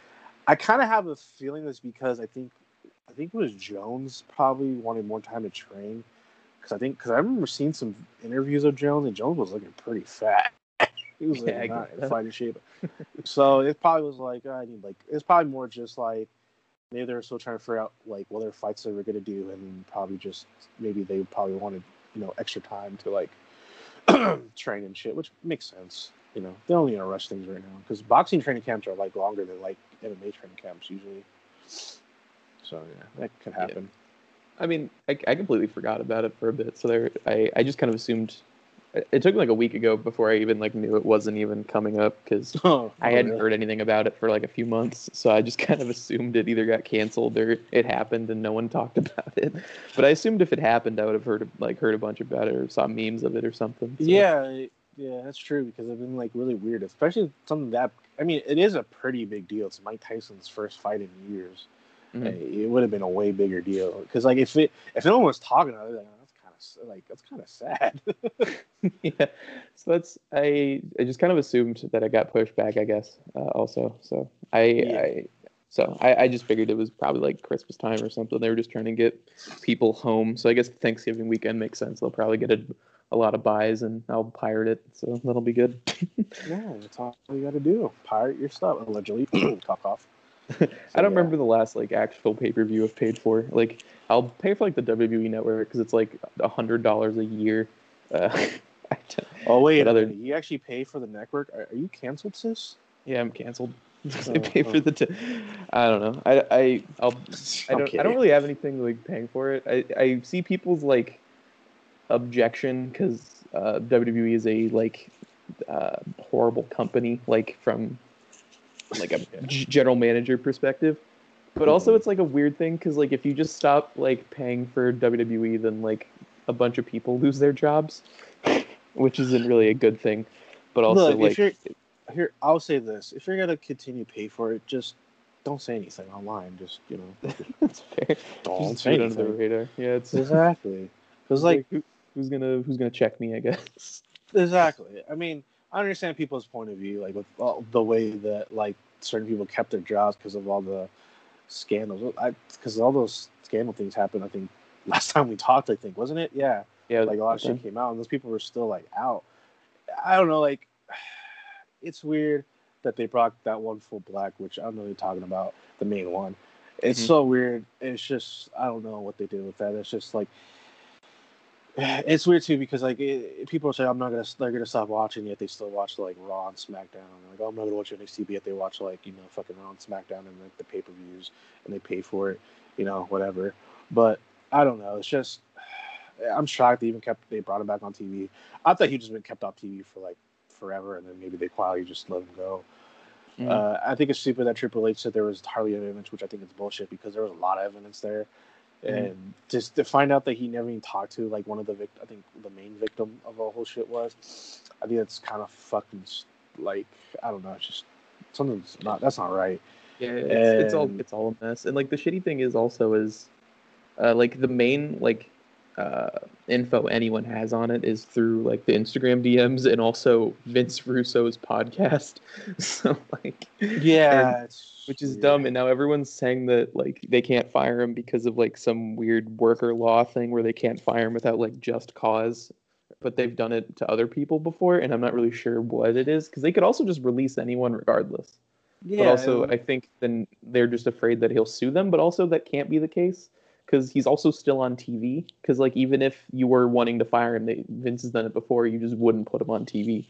I kind of have a feeling it's because I think I think it was Jones probably wanted more time to train because I think because I remember seeing some interviews of Jones and Jones was looking pretty fat. *laughs* he was like Yeah, not in fighting shape. so it probably was like oh, I need like it's probably more just like maybe they were still trying to figure out like what other fights they were gonna do and probably just maybe they probably wanted you know extra time to like *clears throat* train and shit, which makes sense. You know, they don't need to rush things right now because boxing training camps are like longer than like MMA training camps usually. So yeah, that could Yeah. happen. I mean, I, I completely forgot about it for a bit, so there, I, I just kind of assumed. It it took me like a week ago before I even like knew it wasn't even coming up because *laughs* Oh, I hadn't really? heard anything about it for like a few months, so I just *laughs* kind of assumed it either got canceled or it happened and no one *laughs* talked about it. But I assumed if it happened, I would have heard like heard a bunch about it or saw memes of it or something. so- Yeah, yeah, that's true because it's been like really weird, especially something that I mean, it is a pretty big deal. It's Mike Tyson's first fight in years. Mhm. It would have been a way bigger deal because like if it if no one was talking about it, like, that's kind of like that's kind of sad. *laughs* *laughs* yeah. So that's I I just kind of assumed that it got pushed back. I guess uh, also. So I, Yeah. I so I, I just figured it was probably like Christmas time or something. They were just trying to get people home. So I guess Thanksgiving weekend makes sense. They'll probably get a, a lot of buys and I'll pirate it. So that'll be good. *laughs* yeah, that's all you got to do. Pirate your stuff allegedly. *clears throat* Cough off. I don't remember the last like actual pay per view I've paid for. Like I'll pay for like the WWE network because it's like a hundred dollars a year. Uh, *laughs* I Oh wait, other- you actually pay for the network? Are, are you canceled, sis? yeah, I'm canceled. *laughs* I Oh, pay for oh. the. T- I don't know. I I I'll I don't, I don't really have anything like paying for it. I, I see people's like objection because uh, WWE is a like uh, horrible company, like from like a g- general manager perspective. But also, Mhm. it's like a weird thing because like if you just stop like paying for WWE, then like a bunch of people lose their jobs, which isn't really a good thing. But also, Look, like if you're here, I'll say this: if you're gonna continue to pay for it, just don't say anything online. Just you know, *laughs* that's fair. don't Just say it under the anything. radar. Yeah, it's Exactly, because *laughs* like who, who's gonna who's gonna check me? I guess. exactly. I mean, I understand people's point of view, like with all, the way that like certain people kept their jobs because of all the scandals. Because all those scandal things happened. I think *laughs* last time we talked, I think wasn't it? Yeah. Yeah, like a lot of shit came out and those people were still like out i don't know like *sighs* it's weird that they brought that one full black which i don't know what you're talking about the main one it's Mhm. so weird it's just i don't know what they did with that it's just like *sighs* it's weird too because like it, people say I'm not gonna they're gonna stop watching yet they still watch like Raw and SmackDown. Like oh, I'm not gonna watch NXT yet they watch like you know fucking Raw and SmackDown and like the pay per views and they pay for it, you know whatever. But I don't know. It's just *sighs* I'm shocked they even kept they brought him back on TV. I thought he just been kept off TV for like forever and then maybe they quietly just let him go. Mm. Uh, I think it's stupid that Triple H said there was hardly any evidence, which I think is bullshit because there was a lot of evidence there. Mm-hmm. and mm-hmm. just to find out that he never even talked to like one of the vict- I think the main victim of the whole shit was, I think that's kind of fucking like I don't know, it's just something's not that's not right. Yeah, it's, and... it's all it's all a mess, and like the shitty thing is also is, uh, like the main like uh, info anyone has on it is through like the Instagram DMs and also Vince Russo's podcast. *laughs* so like yeah, which is dumb. And now everyone's saying that like they can't fire him because of like some weird worker law thing where they can't fire him without like just cause. But they've done it to other people before, and I'm not really sure what it is because they could also just release anyone regardless. Yeah, but also, I think then they're just afraid that he'll sue them. But also, that can't be the case because he's also still on TV. Because like even if you were wanting to fire him, they, Vince has done it before. You just wouldn't put him on TV.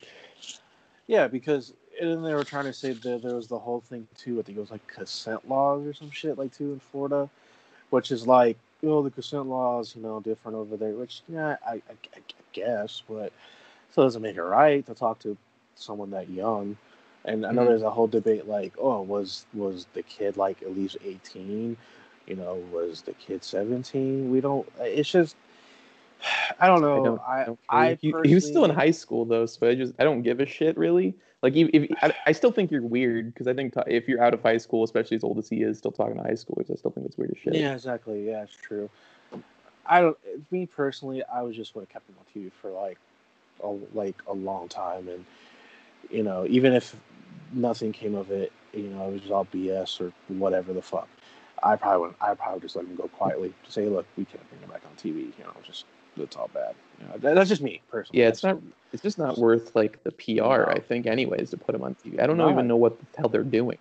Yeah, because and then they were trying to say that there was the whole thing too. I think it was like consent laws or some shit like too in Florida, which is like oh the consent laws you know different over there. Which yeah I, I, I guess, but so doesn't make it right to talk to someone that young. And I know mm-hmm. there's a whole debate like oh was was the kid like at least eighteen you know, was the kid 17? We don't, it's just, I don't know. I, don't, I, don't I he, he, was still in high school though, so I just, I don't give a shit really. Like, if, if I, I, still think you're weird because I think t- if you're out of high school, especially as old as he is, still talking to high schoolers, I still think it's weird as shit. Yeah, exactly. Yeah, it's true. I don't, me personally, I was just would have kept him on TV for like, a, like a long time. And, you know, even if nothing came of it, you know, it was all BS or whatever the fuck. I probably would I probably just let him go quietly to say, look, we can't bring him back on TV. You know, just it's all bad. You know, that, that's just me personally. Yeah, it's that's, not. It's just not worth like the PR. No. I think, anyways, to put him on TV. I don't know, even know what the hell they're doing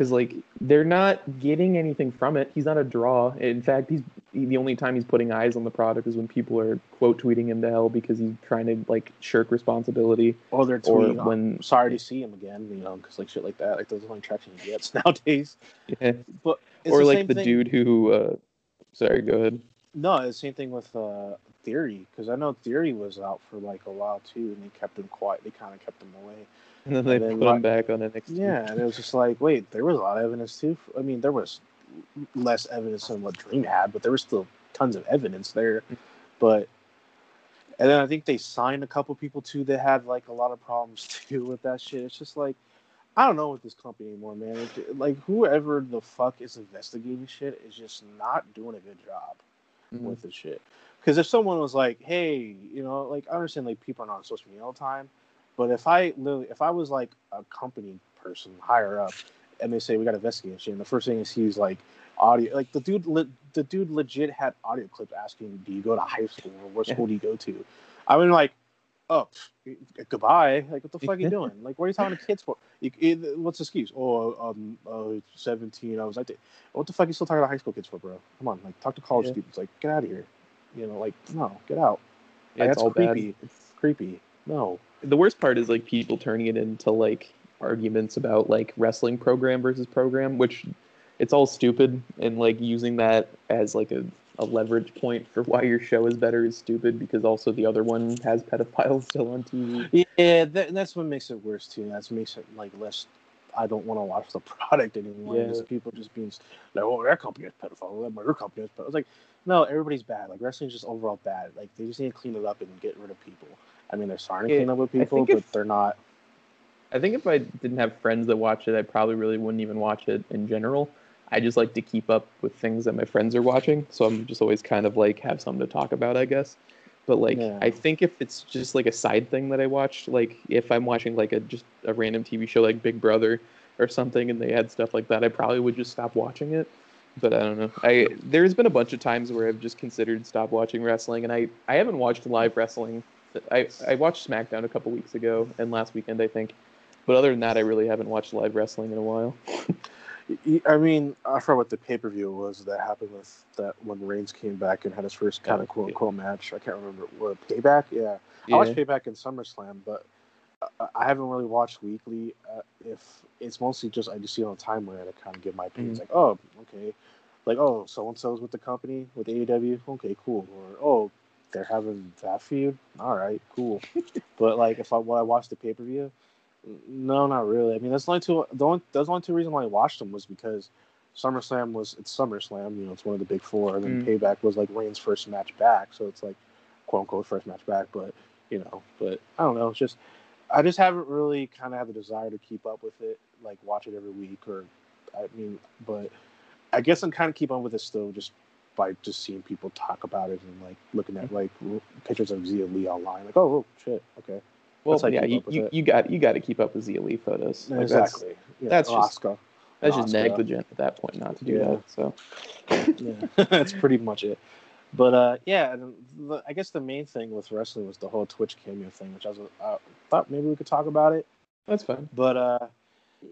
because like they're not getting anything from it. He's not a draw. In fact, he's the only time he's putting eyes on the product is when people are quote tweeting him to hell because he's trying to like shirk responsibility. Or they're tweeting or when sorry to see him again, you know, because like shit like that, like those only traction he gets *laughs* nowadays. Yeah. But or the like the thing. dude who, uh, sorry, go ahead. No, the same thing with uh, Theory because I know Theory was out for like a while too, and they kept him quiet. They kind of kept him away. *laughs* And then they and then put him back on NXT. Yeah, and it was just like, wait, there was a lot of evidence too. I mean, there was less evidence than what Dream had, but there was still tons of evidence there. But and then I think they signed a couple people too that had like a lot of problems *laughs* too with that shit. It's just like I don't know with this company anymore, man. Like whoever the fuck is investigating shit is just not doing a good job mm-hmm. with the shit. Because if someone was like, "Hey, you know," like I understand like people are not on social media all the time, but if I literally, if I was like a company person higher up, and they say we got to investigate shit, and the first thing is he's like audio, like the dude, le- the dude legit had audio clips asking, "Do you go to high school or what school do you go to?" I mean, like, oh, goodbye. Like, what the fuck are you *laughs* doing? Like, what are you talking to kids for? You, it, what's the excuse? Oh, um, uh, 17. I was like, what the fuck are you still talking to high school kids for, bro? Come on, like, talk to college yeah. students. Like, get out of here. You know, like, no, get out. Yeah, like, that's all creepy. Bad. It's creepy. No. The worst part is like people turning it into like arguments about like wrestling program versus program, which it's all stupid and like using that as like a a leverage point for why your show is better is stupid because also the other one has pedophiles still on TV. Yeah, that, that's what makes it worse too. That makes it like less. I don't want to watch the product anymore. Yeah. Just people just being like, "Oh, their company has pedophiles. Their company has pedophiles." It's like, no, everybody's bad. Like wrestling's just overall bad. Like they just need to clean it up and get rid of people. I mean, they're starting to clean up with people, but if, they're not. I think if I didn't have friends that watch it, I probably really wouldn't even watch it in general. I just like to keep up with things that my friends are watching, so I'm just always kind of like have something to talk about, I guess. But like, yeah. I think if it's just like a side thing that I watched, like if I'm watching like a just a random TV show like Big Brother or something, and they had stuff like that, I probably would just stop watching it. But I don't know. I there's been a bunch of times where I've just considered stop watching wrestling, and I I haven't watched live wrestling. I I watched SmackDown a couple weeks ago and last weekend I think, but other than that, I really haven't watched live wrestling in a while. *laughs* I mean, I forgot what the pay per view was that happened with that when Reigns came back and had his first kind Oh, of quote yeah. unquote match. I can't remember what payback. Yeah, I watched payback in SummerSlam, but I- I haven't really watched weekly. Uh, if it's mostly just I just see it on timeline to kind of give my opinions. Mhm. Like, oh, okay, like oh, so and so's with the company with AEW. Okay, cool. Or oh, they're having that feud. All right, cool. *laughs* but like if I when I watch the pay per view, no, not really. I mean, that's only two. The only that's the only two reasons why I watched them was because SummerSlam was it's SummerSlam. You know, it's one of the big four, and then Mm. Payback was like Reigns' first match back. So it's like quote unquote first match back. But you know, but I don't know. It's just I just haven't really kind of had the desire to keep up with it, like watch it every week, or I mean, but I guess I'm kind of keep on with it still, just by just seeing people talk about it and like looking at like pictures of Xia Li online, like oh, oh shit, okay, Well, That's yeah, you, you, you got you got to keep up with Xia Li photos. Like, that's- exactly. Yeah, that's just- That's just negligent at that point not to do Yeah. that. So yeah, *laughs* that's pretty much it. But uh, yeah, the, I guess the main thing with wrestling was the whole Twitch cameo thing, which I was uh, thought maybe we could talk about it. that's fine. But uh,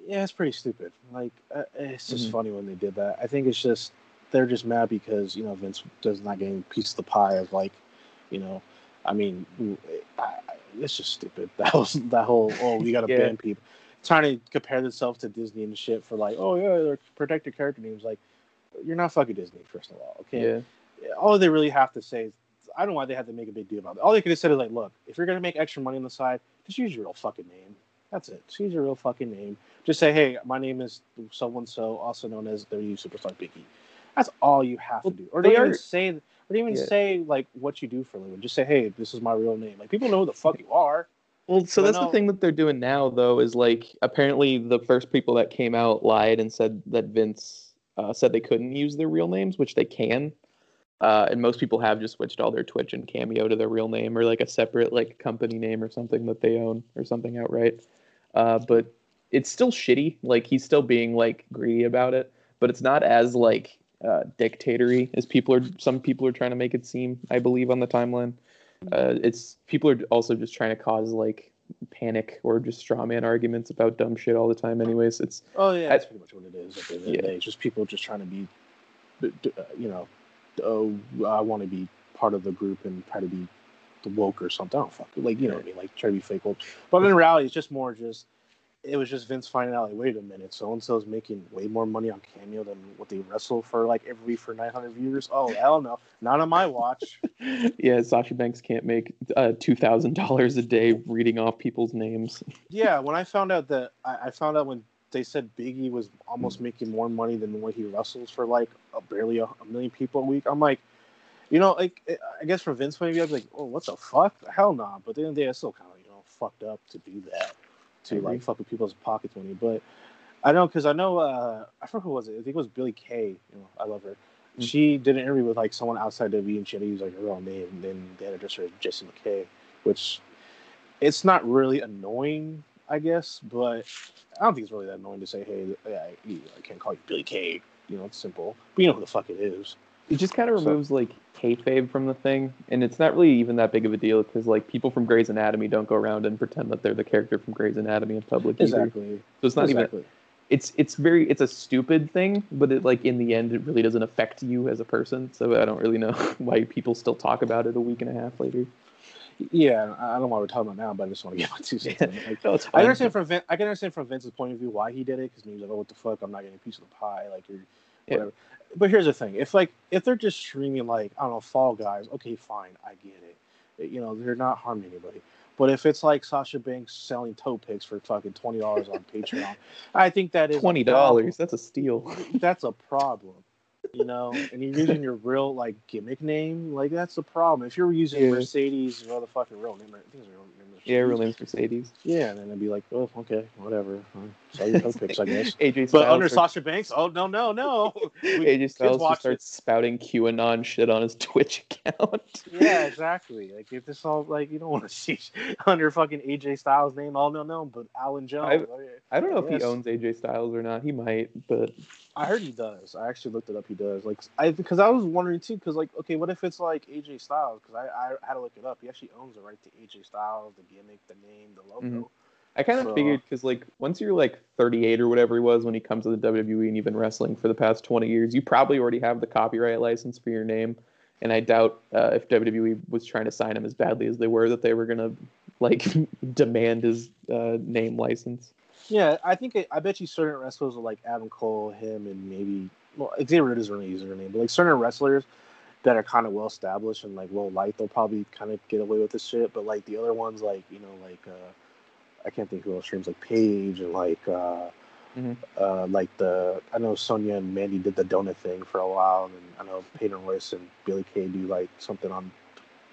yeah, it's pretty stupid. Like uh, it's just Mhm. funny when they did that. I think it's just they're just mad because you know Vince does not getting piece of the pie of like, you know, I mean, I, I- it's just stupid. *laughs* That was that whole oh we got to *laughs* Yeah. ban people trying to compare themselves to Disney and shit for like oh yeah they're protect your character names like you're not fucking Disney first of all okay Yeah. All they really have to say is I don't know why they had to make a big deal about it. All they could have said is like, look, if you're gonna make extra money on the side, just use your real fucking name. That's it. Just use your real fucking name. Just say, hey, my name is so and so, also known as the new superstar Biggie. That's all you have Well, to do. Or they don't even say, or don't even Yeah. say like what you do for a living. Just say, hey, this is my real name. Like people know who the fuck you are. Well, so that's no- the thing that they're doing now, though, is like apparently the first people that came out lied and said that Vince uh, said they couldn't use their real names, which they can. Uh, and most people have just switched all their Twitch and Cameo to their real name or like a separate like company name or something that they own or something outright. Uh, but it's still shitty. Like he's still being like greedy about it, but it's not as like uh, dictatory as people are. Some people are trying to make it seem. I believe on the timeline. Uh, it's people are also just trying to cause like panic or just straw man arguments about dumb shit all the time. Anyways, it's Oh yeah, I- that's pretty much what it is. At the end of the Yeah. day. It's just people just trying to be, uh, you know, oh, I want to be part of the group and try to be the woke or something. I don't fuck like you know what I mean, like try to be fake woke. But in reality, it's just more just. It was just Vince finding out, like, wait a minute, so and so's making way more money on Cameo than what they wrestle for like every week for 900 viewers. Oh hell no, not on my watch. *laughs* yeah, Sasha Banks can't make uh, two thousand dollars a day reading off people's names. yeah, when I found out that I, I found out when they said Biggie was almost making more money than what he wrestles for like a, barely a, a million people a week. I'm like, you know, like I guess for Vince maybe I'd be like, oh, what the fuck? Hell no. Nah. But then the end of the day, it's still kind of you know fucked up to do that to agree. like fuck with people's pocket money. But I know because I know uh, I forgot who was it. I think it was Billie Kay. You know, I love her. Mm. She did an interview with like someone outside WWE and she had to use like her real name. And then they had to address her as Jesse McKay, which it's not really annoying, I guess, but I don't think it's really that annoying to say, hey, yeah, I, I can't call you Billie Kay. You know, it's simple. But you know who the fuck it is. It just kind of So- removes like kayfabe from the thing, and it's not really even that big of a deal because like people from Grey's Anatomy don't go around and pretend that they're the character from Grey's Anatomy in public either. Exactly. So it's not even it's it's very it's a stupid thing, but it like in the end it really doesn't affect you as a person. So I don't really know *laughs* why people still talk about it a week and a half later. Yeah, I don't know why we're talking about now, but I just want to *laughs* get my two cents. in. Like, No, I understand from Vin, I can understand from Vince's point of view why he did it because he's like, oh, what the fuck, I'm not getting a piece of the pie, like you're Yeah. whatever. But here's the thing: if like if they're just streaming like I don't know Fall Guys, okay, fine, I get it. Eh, you know, they're not harming anybody. But if it's like Sasha Banks selling toe picks for fucking twenty dollars on *laughs* Patreon, I think that is twenty dollars. That's a steal. That's a problem. You know, and you're using your real like gimmick name, like that's the problem. If you're using Yeah. Mercedes, you know the fucking real name, I think it's real name. Yeah, real name's Mercedes. Yeah, and then it'd be like, oh, okay, whatever. Sell your toe picks, I *laughs* guess. AJ Styles. But under starts- Sasha Banks, oh no, no, no. *laughs* We- AJ Styles just starts spouting QAnon shit on his *laughs* Twitch account. yeah, exactly. Like if this all like you don't want to see under fucking AJ Styles name. Oh no, no, but Allen Jones. I- Oh. I don't know if he owns AJ Styles or not. He might, but I heard he does. I actually looked it up. He does. Like I because I was wondering too. Because like okay, what if it's like AJ Styles? Because I, I had to look it up. He actually owns the right to AJ Styles, the gimmick, the name, the logo. Mhm. I kind of So- figured because like once you're like 38 or whatever he was when he comes to the WWE and you've been wrestling for the past 20 years, you probably already have the copyright license for your name. And I doubt uh, if WWE was trying to sign him as badly as they were that they were gonna like *laughs* demand his uh, name license. Yeah, I think it, I bet you certain wrestlers like Adam Cole, him, and maybe well Xavier isn't really using her name, but like certain wrestlers that are kind of well established and like well liked, they'll probably kind of get away with this shit. But like the other ones, like you know, like uh, I can't think who else streams like Paige and like uh, Mhm. uh, like the I know Sonya and Mandy did the donut thing for a while, and I know Peyton Royce and Billie Kay do like something on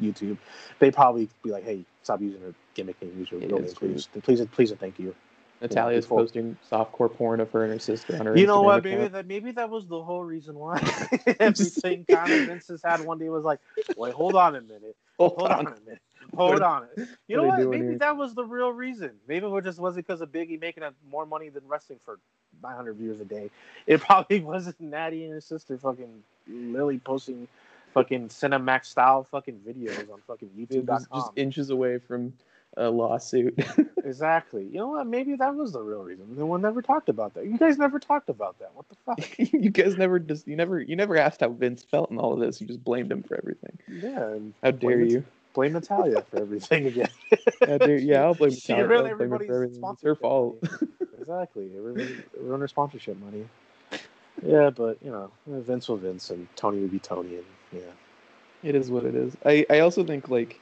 YouTube. They probably be like, hey, stop using her gimmick and use your real name, please, please, please, and thank you. Natalya's before- posting softcore porn of her and her sister on her. You know Instagram what? Maybe account. that maybe that was the whole reason why *laughs* everything kind of Vince has had one day was like, wait, hold on a minute, *laughs* hold on a minute, hold on. *laughs* You know what what? Maybe here? that was the real reason. Maybe it just wasn't because of Biggie making more money than wrestling for 900 viewers a day. It probably wasn't Natty and his sister fucking Lily posting fucking Cinemax style fucking videos on fucking It was YouTube.com. just inches away from a lawsuit. *laughs* exactly. You know what? Maybe that was the real reason. No one never talked about that. You guys never talked about that. What the fuck? *laughs* you guys never just you never you never asked how Vince felt in all of this. You just blamed him for everything. Yeah. How dare it- you? blame Natalya for everything *laughs* again. How dare, yeah, I'll blame She Natalya. blame her everybody's for everything. It's her fault. exactly. It ruined her sponsorship money. Yeah, but you know, Vince will Vince, and Tony would be Tony, and yeah. It is what it is. I, I also think like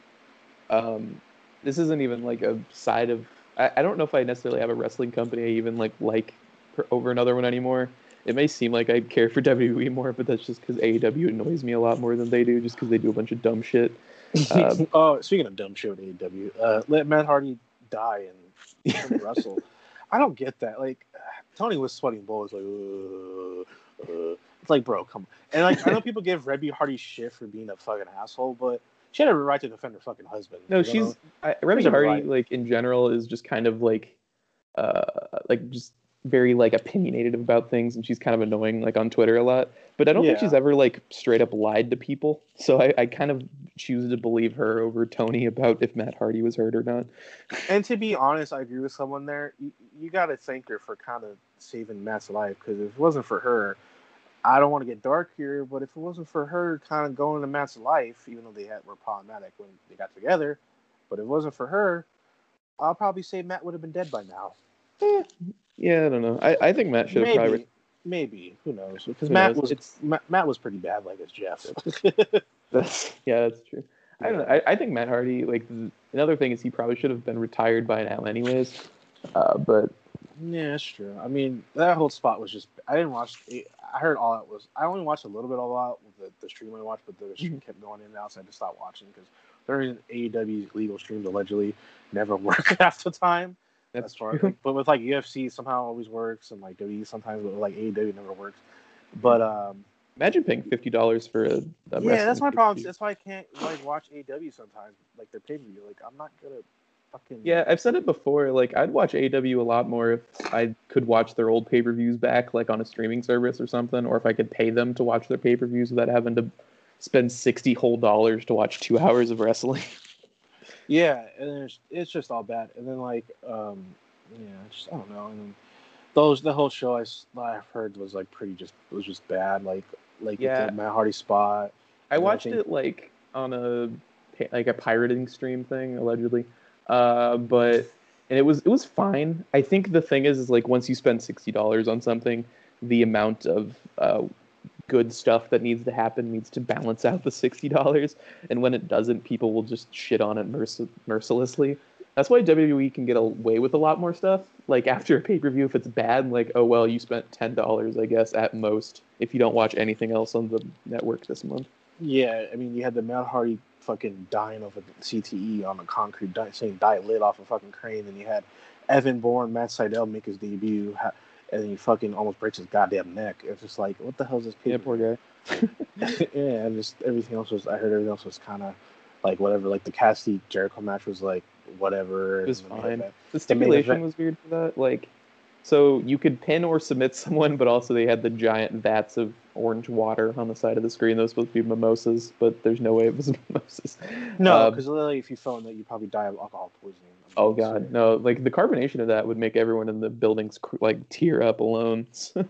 um this isn't even like a side of I, I don't know if I necessarily have a wrestling company I even like like per- over another one anymore. It may seem like I care for *laughs* WWE more, but that's just because AEW annoys me a lot more than they do, just because they do a bunch of dumb shit. *laughs* Um, oh, speaking of dumb shit with AEW, uh, let Matt Hardy die and wrestle. *laughs* I don't get that. Like, *sighs* Tony was sweating bullets. Like, uh, uh. it's like, bro, come on. And like, I know people give Reby Hardy shit for being a fucking asshole, but she had every right to defend her fucking husband. No, you she's know? I, Reby Hardy. right. Like in general, is just kind of like, uh, like just very like opinionated about things, and she's kind of annoying like on Twitter a lot. But I don't think she's ever like straight up lied to people. So I, I kind of choose to believe her over Tony about if Matt Hardy was hurt or not. And to be honest, I agree with someone there. You, you got to thank her for kind of saving Matt's life because if it wasn't for her, I don't want to get dark here, but if it wasn't for her kind of going to Matt's life, even though they had, were problematic when they got together, but if it wasn't for her, I'll probably say Matt would have been dead by now. Yeah, I don't know. I, I think Matt should have Maybe, probably. maybe who knows? Because Who Matt knows? was It's- Matt, Matt was pretty bad, like as Jeff. *laughs* That's yeah, that's true. I don't know. I, I think Matt Hardy. Like th- another thing is he probably should have been retired by now, anyways. Uh, but Yeah, that's true. I mean, that whole spot was just. I didn't watch. it- I heard all it was. I only watched a little bit of all the, the stream I watched, but the stream kept going in and out, so I just stopped watching because during AEW's legal streams allegedly never *laughs* work half the time. that's as far true. like, but with like UFC somehow always works, and like WWE sometimes, but like AEW never works. But um, Imagine paying fifty dollars for a, a yeah, that's my problem. That's why I can't like watch AEW sometimes, like their pay per view. Like I'm not gonna fucking Yeah, I've said it before. Like, I'd watch AW a lot more if I could watch their old pay per views back, like on a streaming service or something, or if I could pay them to watch their pay per views without having to spend sixty whole dollars to watch two *laughs* hours of wrestling. Yeah, and it's it's just all bad. And then like, um, yeah, just I don't know. And then those the whole show I I've heard was like pretty just was just bad. Like like Yeah. Matt Hardy spot. I Yeah, I watched think- it like on a like a pirating stream thing allegedly, uh, but and it was it was fine. I think the thing is is like once you spend sixty dollars on something, the amount of uh, good stuff that needs to happen needs to balance out the sixty dollars, and when it doesn't, people will just shit on it merc- mercilessly. That's why WWE can get away with a lot more stuff. Like after a pay per view, if it's bad, like oh well, you spent ten dollars, I guess at most, if you don't watch anything else on the network this month. Yeah, I mean you had the Matt Hardy fucking dying of a CTE on a concrete di- saying diet lit off a fucking crane, and you had Evan Bourne, Matt Sydal make his debut, ha- and then he fucking almost breaks his goddamn neck. It's just like what the hell is this? Yeah, poor guy. *laughs* yeah, and just everything else was. I heard everything else was kind of like whatever. Like the Cassidy Jericho match was like whatever. It was and then they fine. The stipulation was weird for that. Like, So you could pin or submit *laughs* someone, but also they had the giant vats of orange water on the side of the screen. Those supposed to be mimosas, but there's no way it was *laughs* mimosas. No, um, because literally, if you fell in that, you probably die of alcohol poisoning. Oh god, no! Like the carbonation of that would make everyone in the buildings cr- like tear up alone. *laughs* So,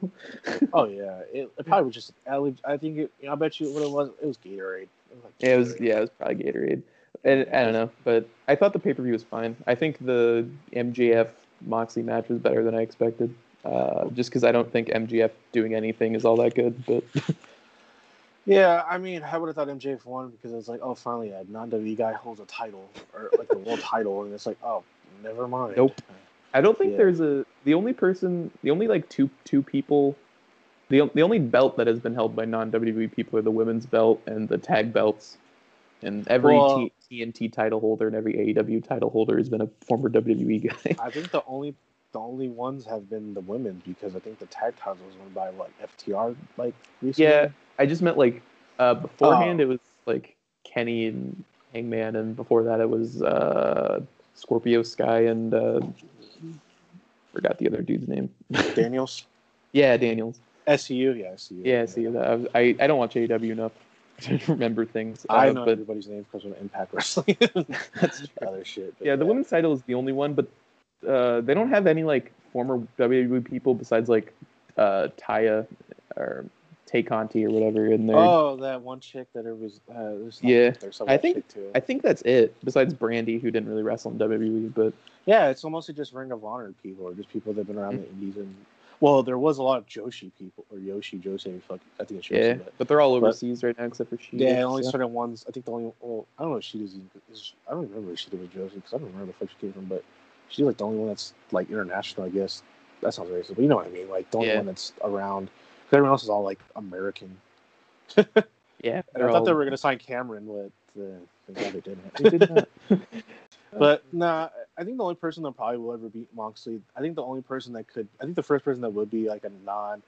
Oh yeah, it, it probably was just. I think it. I bet you what it was. It was Gatorade. It was like yeah, it was yeah, it was probably Gatorade. And I don't know, but I thought the pay per view was fine. I think the MJF Moxley match was better than I expected. Uh, just because I don't think MJF doing anything is all that good, but *laughs* Yeah, I mean, I would have thought MJF won because it's like, oh, finally, a non-WWE guy holds a title or like the world title, and it's like, oh, never mind. Nope. I don't think Yeah. there's a the only person, the only like two two people, the the only belt that has been held by non WWE people are the women's belt and the tag belts, and every Well- T- TNT title holder and every AEW title holder has been a former WWE guy. I think the only the only ones have been the women because I think the tag titles was won by what FTR like recently. yeah, I just meant like uh, beforehand Oh. it was like Kenny and Hangman, and before that it was uh, Scorpio Sky and uh, forgot the other dude's name. *laughs* Daniels, yeah, Daniels. SCU, yeah, SCU. Yeah. I, was- I I don't watch AEW enough *laughs* to remember things. I uh, know but everybody's name because of Impact Wrestling. *laughs* That's true. other shit. but yeah, the women's title is the only one, but uh, they don't have any like former WWE people besides like uh, Taya or Tay Conti or whatever in there. Oh, that one chick that it was. Uh, Yeah, I think-. I think that's it. Besides Brandi, who didn't really wrestle in WWE, but Yeah, it's mostly just Ring of Honor people or just people that've been around Mm. the indies and well, there was a lot of Joshi people or Yoshi, Joshi, fuck, I think it's Joshi, yeah, but but they're all but- overseas right now except for she. yeah, only certain ones. I think the only well, I don't know if she does. I don't remember if she did with Joshi because I don't remember the fuck she came from, but she's like the only one that's like international, I guess. That sounds racist, but you know what I mean. Like the only Yeah. one that's around. 'cause Everyone else is all like American. *laughs* yeah, I thought all- they were gonna sign Cameron, but uh, they didn't. They did not. *laughs* But nah, I think the only person that probably will ever beat Moxley, I think the only person that could, I think the first person that would be like a non,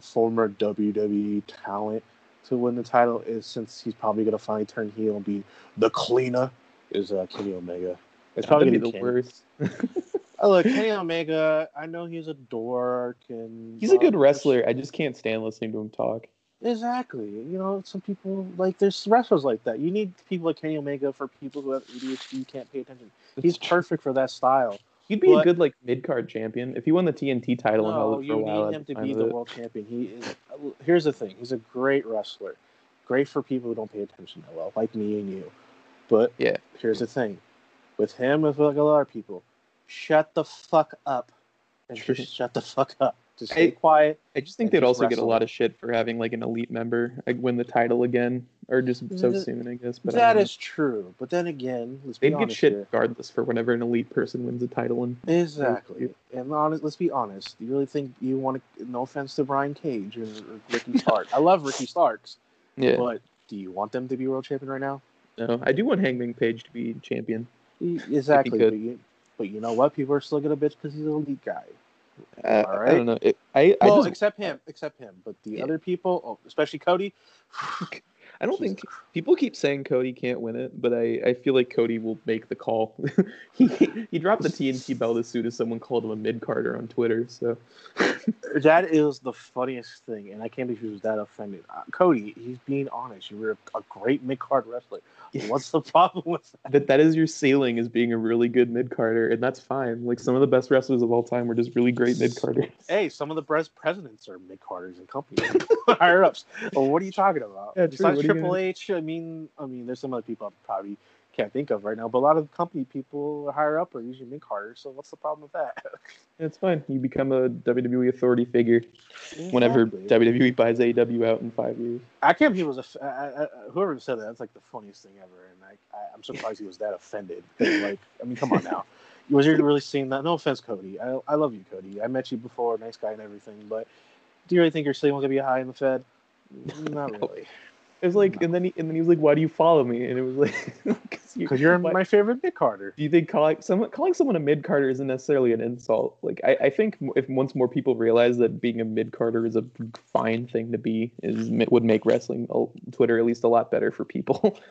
former WWE talent to win the title is since he's probably gonna finally turn heel and be the cleaner is uh, Kenny Omega. It's probably gonna be be the Kenny. worst. *laughs* Oh, look, Kenny Omega. I know he's a dork and He's a good wrestler. I just can't stand listening to him talk. Exactly. You know, some people like there's wrestlers like that. You need people like Kenny Omega for people who have ADHD who can't pay attention. He's perfect for that style. He'd be a good like mid card champion if he won the TNT title and No, held it for you a while. need him to be the it. world champion. He is. Here's the thing: he's a great wrestler, great for people who don't pay attention that well, like me and you. But Yeah. here's the thing: with him, with like a lot of people, shut the fuck up and just shut the fuck up. Just stay I- quiet. I just think they'd just also get a lot of shit for having like an elite member like win the title again, or just so Th- soon, I guess. But I That don't is true. But then again, let's be they'd get shit here. regardless for whenever an elite person wins a title. And Exactly. And honest, let's be honest. Do you really think you want to? No offense to Brian Cage or, or Ricky Stark. I love Ricky Starks, *laughs* yeah, but do you want them to be world champion right now? no, I do want Hangman Page to be champion. Exactly. But you, but you know what? People are still gonna bitch because he's an elite guy. Uh, All I don't know. It, I I well, just except him, except him. But the Yeah. other people, oh, especially Cody. *sighs* *laughs* I don't think people keep saying Cody can't win it, but I, I feel like Cody will make the call. *laughs* he he dropped the TNT belt as soon as someone called him a mid carder on Twitter. So *laughs* That is the funniest thing, and I can't believe he was that offended. Uh, Cody, he's being honest. You were a, a great mid card wrestler. What's the problem with that? that that is your ceiling is being a really good mid carder, and that's fine. Like some of the best wrestlers of all time were just really great mid carders. Hey, some of the best presidents are mid carders and companies, *laughs* higher ups. Well, what are you talking about? Yeah, true. Besides What are you Triple H, I mean, I mean, there's some other people I probably can't think of right now, but a lot of company people higher up are usually mid carders. So what's the problem with that? *laughs* It's fine. You become a WWE authority figure whenever Exactly. WWE buys AEW out in five years. I can't believe it was a, f- I- I- whoever said that. That's like the funniest thing ever, and I, I, I'm surprised he was that offended. *laughs* Like, I mean, come on now. Was you really seeing that? No offense, Cody. I, I love you, Cody. I met you before, nice guy and everything. But do you really think your ceiling was gonna be high in the Fed? Not No. *laughs* really. It was like, and then he, and then he was like, "Why do you follow me?" And it was like, *laughs* "Because you, you're why- my favorite mid carder. Do you think calling someone calling someone a mid carder isn't necessarily an insult? Like I, I think if once more people realize that being a mid carder is a fine thing to be, is would make wrestling uh, Twitter at least a lot better for people *laughs*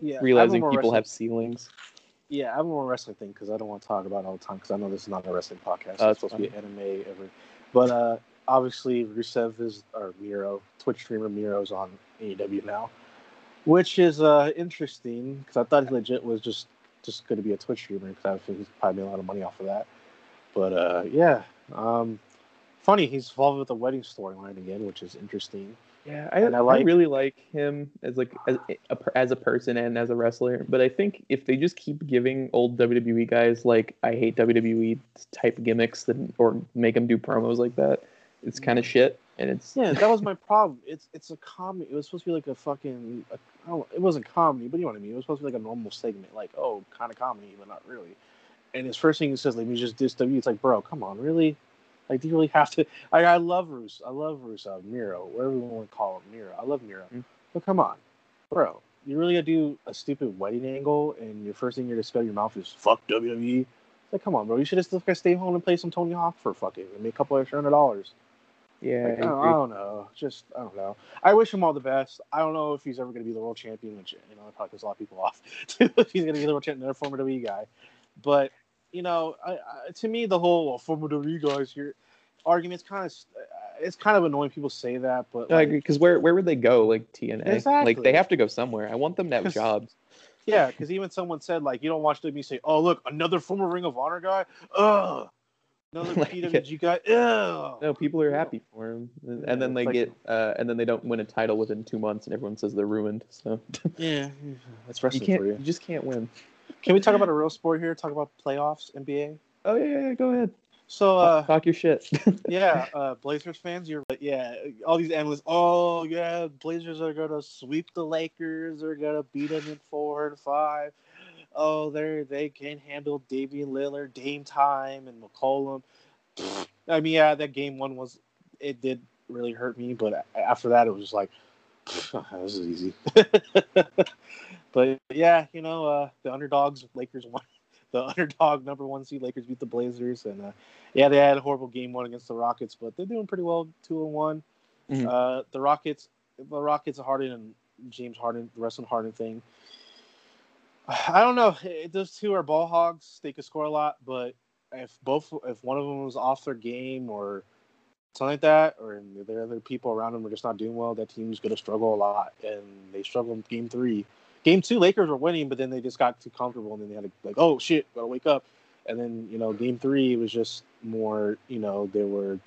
Yeah, realizing people have ceilings. Yeah, I have more wrestling thing because I don't want to talk about it all the time because I know this is not a wrestling podcast. Oh, it's supposed to be anime ever. But uh, obviously, Rusev is or Miro, Twitch streamer Miro's on AEW now, which is uh, interesting because I thought he legit was just just going to be a Twitch streamer because I think he's probably made a lot of money off of that. But uh, yeah, um, funny he's involved with the wedding storyline again, which is interesting. Yeah, I, I I, really like him as like as a, as a person and as a wrestler. But I think if they just keep giving old WWE guys like I hate WWE type gimmicks that or make them do promos like that, it's kind of shit. And it's Yeah, that was my problem. It's it's a comedy. It was supposed to be like a fucking. A, I don't, it wasn't comedy, but you know what I mean. It was supposed to be like a normal segment, like oh, kind of comedy, but not really. And his first thing he says, "Let me just diss W." It's like, bro, come on, really? Like, do you really have to? *laughs* I I love Rus. I love Rusev, Miro, whatever you want to call him, Miro. I love Miro. Mm. But come on, bro, you really gotta do a stupid wedding angle, and your first thing you're gonna spell your mouth is "fuck WWE." It's like, come on, bro. You should just stay home and play some Tony Hawk for fucking and make a couple extra hundred dollars. Yeah, Like, I, oh, I don't, I don't know. Just I don't know. I wish him all the best. I don't know if he's ever going to be the world champion, which you know probably pisses a lot of people off. *laughs* if he's going to be the world champion, another former WWE guy. But you know, I, I, to me, the whole well, former WWE guys here argument's kind of uh, it's kind of annoying. People say that, but I like, agree because where where would they go? Like TNA, Exactly. like they have to go somewhere. I want them to have *laughs* jobs. yeah, because even someone said like you don't watch WWE say, oh look, another former Ring of Honor guy, ugh, another *laughs* Like, PWG guy, ugh. No, people are happy for him, and, Yeah, and then they like- get uh, and then they don't win a title within two months, and everyone says they're ruined. So *laughs* Yeah, that's you wrestling can't, for you you. just can't win. Can we talk about a real sport here? Talk about playoffs, NBA. Oh yeah, yeah, yeah, go ahead. So uh, Talk your shit. *laughs* yeah, uh, Blazers fans, you're like, yeah, all these analysts. Oh yeah, Blazers are gonna sweep the Lakers. They're gonna beat them in four and five. Oh, they they can handle Damian Lillard, Dame time, and McCollum. *sniffs* I mean, yeah, that game one was it did really hurt me, but after that, it was just like *sniffs* this is easy. *laughs* but yeah, you know, uh, the underdogs, Lakers won. *laughs* The underdog number one seed Lakers beat the Blazers, and uh, yeah, they had a horrible game one against the Rockets, but they're doing pretty well, two and one. Mhm. Uh, the Rockets, the Rockets, Harden and James Harden, the Russell Harden thing. I don't know. Those two are ball hogs. They could score a lot, but if both, if one of them was off their game or something like that, or the other people around them are just not doing well, that team's going to struggle a lot, and they struggled in Game Three. Game Two, Lakers were winning, but then they just got too comfortable, and then they had to like, oh shit, gotta wake up. And then you know, Game Three was just more, you know, there were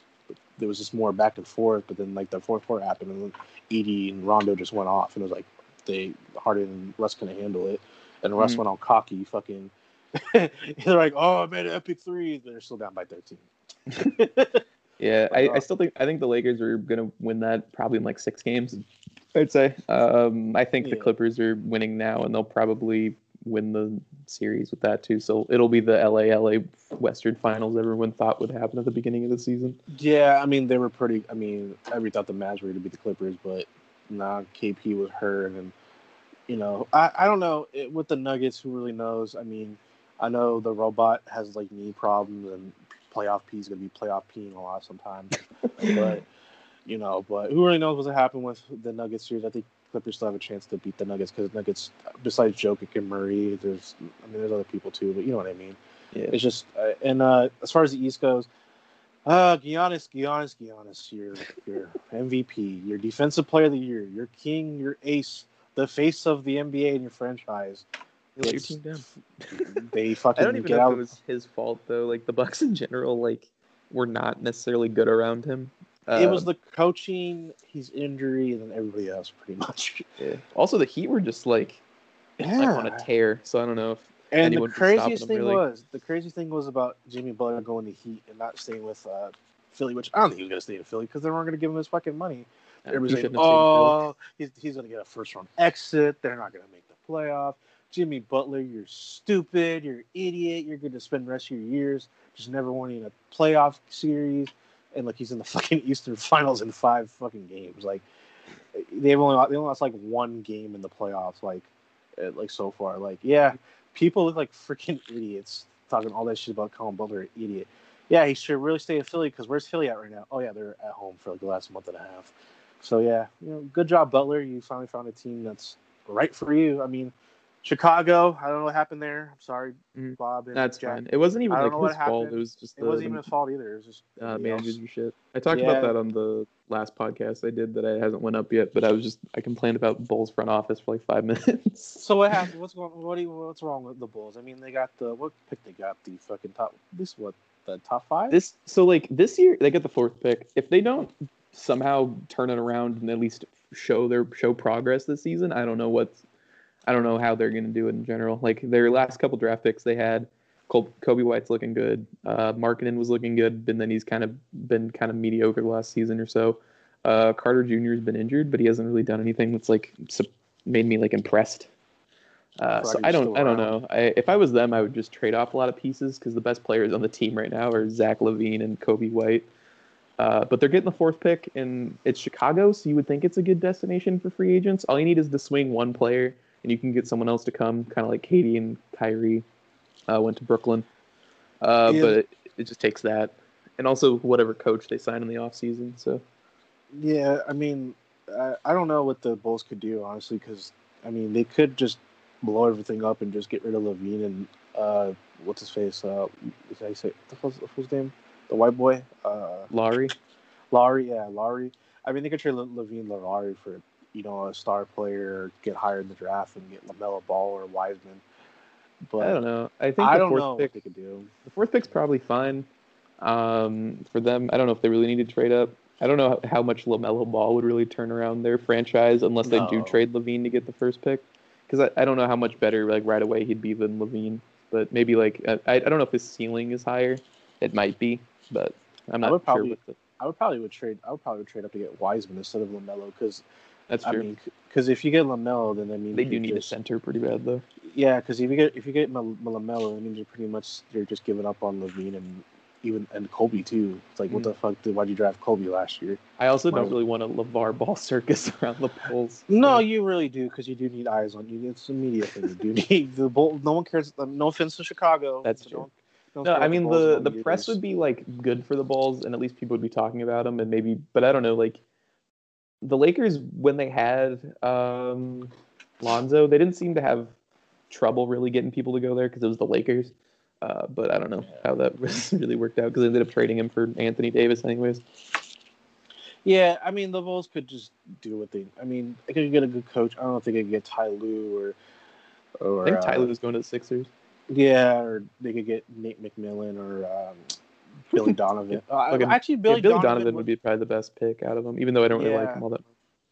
there was just more back and forth, but then like the fourth quarter happened, and AD and Rondo just went off, and it was like they Harden and Russ couldn't handle it, and Russ Mhm. went on cocky, fucking. *laughs* they're like, oh, I made an epic three, but they're still down by thirteen. *laughs* Yeah, But, I, uh, I still think I think the Lakers are gonna win that probably in like six games. I'd say. Um, I think the Clippers are winning now, and they'll probably win the series with that too. So it'll be the LA LA Western Finals everyone thought would happen at the beginning of the season. Yeah, I mean they were pretty. I mean, everybody thought the Mavs were going to beat the Clippers, but nah, KP was hurt, and you know, I I don't know it, with the Nuggets. Who really knows? I mean, I know the robot has like knee problems, and playoff P is going to be playoff peeing a lot sometimes, *laughs* but you know, but who really knows what's going to happen with the Nuggets series? I think Clippers still have a chance to beat the Nuggets because Nuggets, besides Jokic and Murray, there's I mean there's other people too, but you know what I mean. Yeah. It's just, uh, and uh, as far as the East goes, uh, Giannis, Giannis, Giannis, your your MVP, your Defensive Player of the Year, your king, your ace, the face of the NBA and your franchise. Your team down. They I fucking don't even get know out. if it was his fault though. Like the Bucks in general, like were not necessarily good around him. it was Um, the coaching, his injury, and then everybody else, pretty much. *laughs* yeah. also the Heat were just like like on a tear. So I don't know if And the anyone can stop craziest thing really. was, the craziest thing was about Jimmy Butler going to Heat and not staying with uh, Philly, which I don't think he was going to stay in Philly because they weren't going to give him his fucking money. Everybody's like, shouldn't have stayed in Philly. oh, he's, he's going to get a first round exit. They're not going to make the playoff. Jimmy Butler, you're stupid. You're an idiot. You're going to spend the rest of your years just never winning a playoff series. And like he's in the *laughs* fucking Eastern Finals in five fucking games. Like they've only they only lost like one game in the playoffs. Like uh, like so far. Like yeah, people look like freaking idiots talking all that shit about Colin Butler, an idiot. Yeah, he should really stay in Philly because where's Philly at right now? Oh yeah, they're at home for like the last month and a half. So yeah, you know, good job Butler. You finally found a team that's right for you. I mean, Chicago, I don't know what happened there. I'm sorry, Bob. And That's Jack. fine. It wasn't even I don't like his fault. happened. It was just It the, wasn't even his fault either. It was just uh, everybody managers and shit. I talked Yeah. about that on the last podcast I did that I hasn't went up yet, but I was just I complained about Bulls front office for like five *laughs* minutes. So what happened? What's going? What do you, What's wrong with the Bulls? I mean, they got the what pick? They got the fucking top. This what the top five? This so like this year they get the fourth pick. If they don't somehow turn it around and at least show their show progress this season, I don't know what's I don't know how they're gonna do it in general. Like their last couple draft picks they had, Col- Coby White's looking good. Uh, Markkanen was looking good, and then he's kind of been kind of mediocre the last season or so. Uh, Carter Jr. has been injured, but he hasn't really done anything that's like made me like impressed. Uh, so I don't, I don't know. I, if I was them, I would just trade off a lot of pieces because the best players on the team right now are Zach LaVine and Kobe White. Uh, but they're getting the fourth pick, and it's Chicago, so you would think it's a good destination for free agents. All you need is to swing one player, and you can get someone else to come, kind of like KD and Kyrie uh, went to Brooklyn. Uh, Yeah. But it, it just takes that, and also whatever coach they sign in the offseason. So Yeah, I mean, I, I don't know what the Bulls could do honestly, because I mean they could just blow everything up and just get rid of LaVine and uh, what's his face? Uh, is that say the his name? The white boy, uh, Lauri, Lauri. Yeah, Lauri. I mean, they could trade Le- LaVine Lauri for you know a star player, get higher in the draft, and get LaMelo Ball or Wiseman. But I don't know. I think I the fourth pick they could do. the fourth pick's probably fine um, for them. I don't know if they really need to trade up. I don't know how much LaMelo Ball would really turn around their franchise unless they do trade LaVine to get the first pick. Because I, I don't know how much better like right away he'd be than LaVine. But maybe like I, I don't know if his ceiling is higher. It might be, but I'm I not would sure. probably- With the, I would probably would trade. I would probably trade up to get Wiseman instead of LaMelo because that's I true. because if you get LaMelo, then I mean they do need a center pretty bad though. Yeah, because if you get if you get Mel- LaMelo, I mean you're pretty much you're just giving up on LaVine and even and Coby too. It's like what Mm. the fuck did why'd you draft Coby last year? I also don't Right. really want a LaVar Ball circus *laughs* around the Bulls. No, you really do because you do need eyes on you. It's a media thing. You do need *laughs* the bull. No one cares. No offense to Chicago. That's true. no one No, I mean Bulls the the press would be like good for the Bulls, and at least people would be talking about them, and maybe. But I don't know, like the Lakers when they had um, Lonzo, they didn't seem to have trouble really getting people to go there because it was the Lakers. Uh, but I don't know how that *laughs* was really worked out because they ended up trading him for Anthony Davis, anyways. Yeah, I mean the Bulls could just do what they. I mean, they could get a good coach. I don't know if they could get Ty Lue or. or I think uh, Tyler was going to the Sixers. Yeah, or they could get Nate McMillan or um, Billy Donovan. uh, Look at- actually, Yeah, Billy, Billy, Donovan, Donovan would be probably the best pick out of them, even though I don't really like him all that.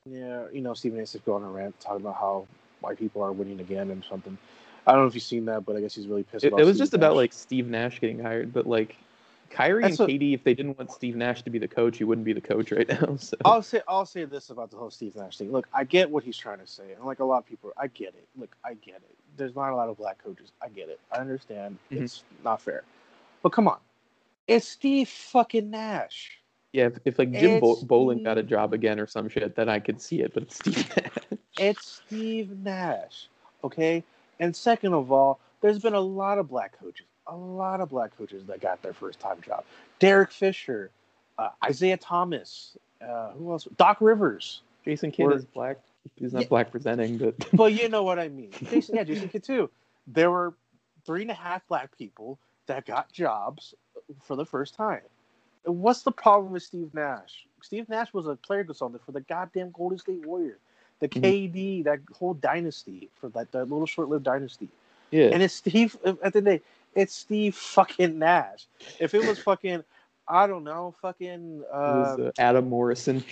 Yeah, you know, Stephen A. is going on a rant talking about how white people are winning again and something. I don't know if you've seen that, but I guess he's really pissed It, about it was Steve just about like Steve Nash getting hired, but like Kyrie That's and what- KD, if they didn't want Steve Nash to be the coach, he wouldn't be the coach right now. *laughs* So I'll say I'll say this about the whole Steve Nash thing. Look, I get what he's trying to say, and like a lot of people, I get it. Look, I get it. There's not a lot of black coaches. I get it. I understand. Mhm. It's not fair, but come on, it's Steve fucking Nash. yeah, if, if like Jim Bo- It's got a job again or some shit, then I could see it. But it's Steve *laughs* Nash. It's Steve Nash. Okay. And second of all, there's been a lot of black coaches, a lot of black coaches that got their first time job. Derek Fisher, uh, Isiah Thomas, uh, who else? Doc Rivers. Jason Kidd Or- is black. He's not Yeah. black presenting, but *laughs* But you know what I mean. Jason, yeah, Jason Kidd too. There were three and a half black people that got jobs for the first time. What's the problem with Steve Nash? Steve Nash was a player consultant for the goddamn Golden State Warriors, the. KD, that whole dynasty for that, that little short-lived dynasty. yeah, And it's Steve at the end of the day, it's Steve fucking Nash. If it was *laughs* fucking, I don't know, fucking, uh, was uh, Adam Morrison.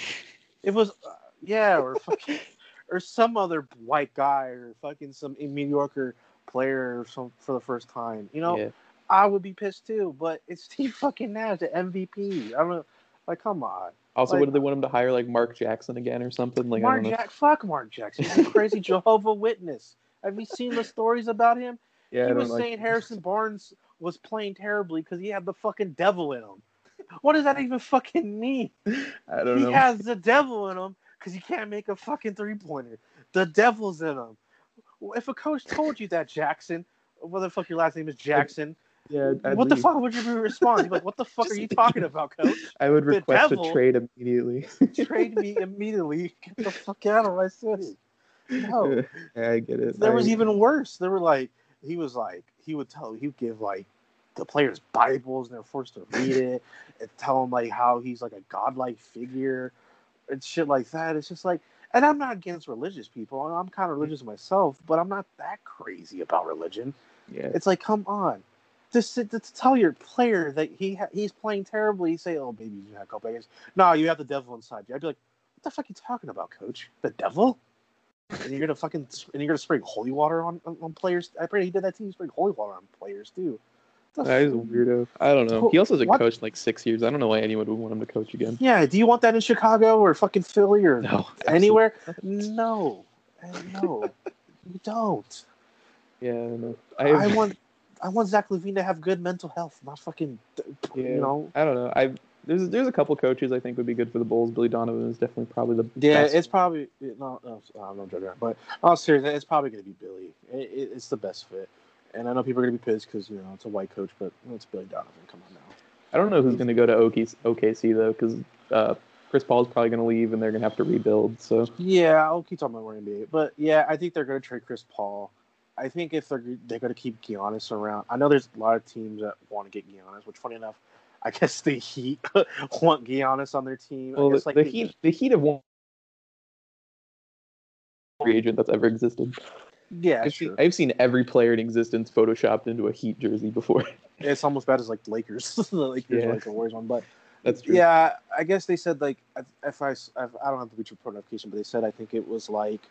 it was, uh, yeah, or fucking, *laughs* or some other white guy, or fucking some mediocre player some for the first time. You know, yeah, I would be pissed too. But it's Steve fucking Nash, the MVP. I don't know, like, come on, Also, like- what did they want him to hire like Mark Jackson again or something? Like Mark. Jack, fuck Mark Jackson, he's a crazy *laughs* Jehovah Witness. Have you seen the stories about him? Yeah, he was like- saying Harrison Barnes was playing terribly because he had the fucking devil in him. What does that even fucking mean? *laughs* I don't He know. has the devil in him because he can't make a fucking three pointer. The devil's in him. If a coach told you that, Jackson, what the fuck your last name is Jackson, yeah, I'd what the fuck would you respond? You'd be like, what the *laughs* fuck are you talking about, coach? I would request devil- a trade immediately. Trade me *laughs* immediately. Get the fuck out of my city. No. yeah, I get it. There was even worse. There were like he was like he would tell he would give like the players Bibles and they're forced to read *laughs* it and tell them like how he's like a godlike figure and shit like that. It's just like and I'm not against religious people. I'm kind of religious myself, but I'm not that crazy about religion. yeah. It's like, come on. To, sit, to tell your player that he ha- he's playing terribly, you say, "Oh, maybe you have a couple players." No, you have the devil inside you. I'd be like, "What the fuck are you talking about, coach? The devil?" And you're gonna fucking and you're gonna spray holy water on, on, players. I pray he did that too. He sprayed holy water on players too. That is a weirdo. I don't know. He also hasn't what- coached in like six years. I don't know why anyone would want him to coach again. Yeah, do you want that in Chicago or fucking Philly or No, anywhere? No, no, *laughs* you don't. Yeah, I don't know. I want, I want Zach LaVine to have good mental health, not fucking, Yeah. you know. I don't know. I there's there's a couple coaches I think would be good for the Bulls. Billy Donovan is definitely probably the Yeah, best. it's probably no, no, I'm not joking, but oh, seriously, it's probably going to be Billy. It, it, it's the best fit, and I know people are going to be pissed because you know it's a white coach, but it's Billy Donovan. Come on now. I don't know who's going to go to OKC, OKC though, because uh, Chris Paul's probably going to leave and they're going to have to rebuild. So Yeah, I'll keep talking about NBA, but yeah, I think they're going to trade Chris Paul. I think if they're they're going to keep Giannis around, I know there's a lot of teams that want to get Giannis, which funny enough, I guess the Heat *laughs* want Giannis on their team. Well, the, guess, like the they- Heat the Heat have one free agent that's ever existed. yeah, I've sure. seen, I've seen every player in existence photoshopped into a Heat jersey before. *laughs* it's almost bad as like Lakers, *laughs* the Lakers Yeah. like the Warriors one, but that's true. Yeah, I guess they said like if- I if I don't have the Bleacher Report notification, but they said I think it was like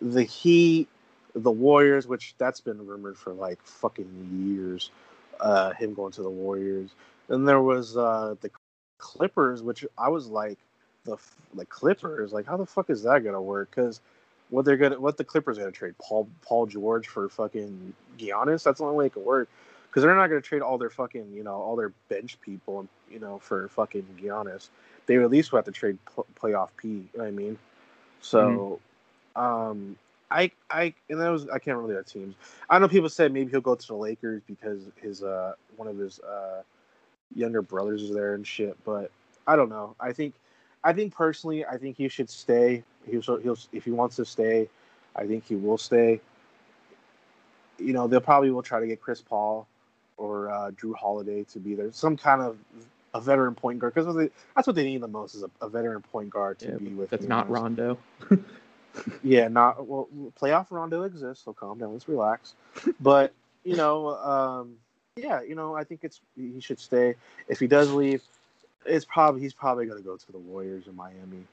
the Heat, the Warriors, which that's been rumored for like fucking years. Uh, him going to the Warriors, and there was uh the Clippers, which I was like the the Clippers, like how the fuck is that gonna work? Because what they're gonna what the Clippers gonna trade Paul Paul George for fucking Giannis? That's the only way it could work because they're not going to trade all their fucking, you know, all their bench people, you know, for fucking Giannis. They at least would have to trade pl- playoff P. You know what I mean? So, um, I, I, and that was I can't really have teams. I know people said maybe he'll go to the Lakers because his uh one of his uh younger brothers is there and shit. But I don't know. I think, I think personally, I think he should stay. He'll he'll if he wants to stay, I think he will stay. You know, they'll probably will try to get Chris Paul or uh, Jrue Holiday to be there, some kind of a veteran point guard, because that's what they need the most is a, a veteran point guard to Yeah, be with. That's not Rondo. *laughs* Yeah, not well. Playoff Rondo exists, so calm down. Let's relax. But you know, um, yeah, you know, I think it's he should stay. If he does leave, it's probably he's probably going to go to the Warriors in Miami.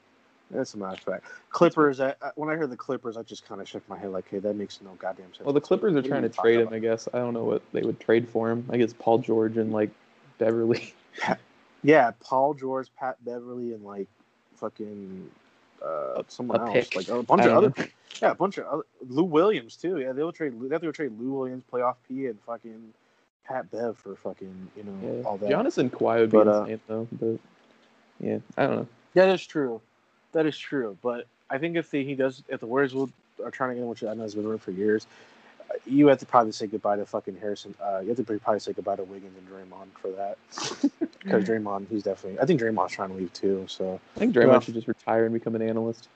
That's a matter of fact. Clippers. I, I- when I heard the Clippers, I just kind of shook my head like, "Hey, that makes no goddamn sense." Well, the Clippers are What trying to trade him. about? I guess I don't know what they would trade for him. I guess Paul George and like Beverley. Yeah, Paul George, Pat Beverley, and like fucking uh, someone else, pick. like a bunch of other, know. yeah, a bunch of other, Lou Williams too. Yeah, they'll trade. They have to go trade Lou Williams, playoff P, and fucking Pat Bev for fucking you know Yeah. all that. Giannis and Kawhi would be But, uh, insane though. But yeah, I don't know. That is true. That is true. But I think if the, he does, if the Warriors will are trying to get him, which I know has been rumored for years, uh, you have to probably say goodbye to fucking Harrison. Uh, you have to probably say goodbye to Wiggins and Draymond for that. *laughs* Because Draymond, he's definitely. I think Draymond's trying to leave too. So I think Draymond Well- should just retire and become an analyst.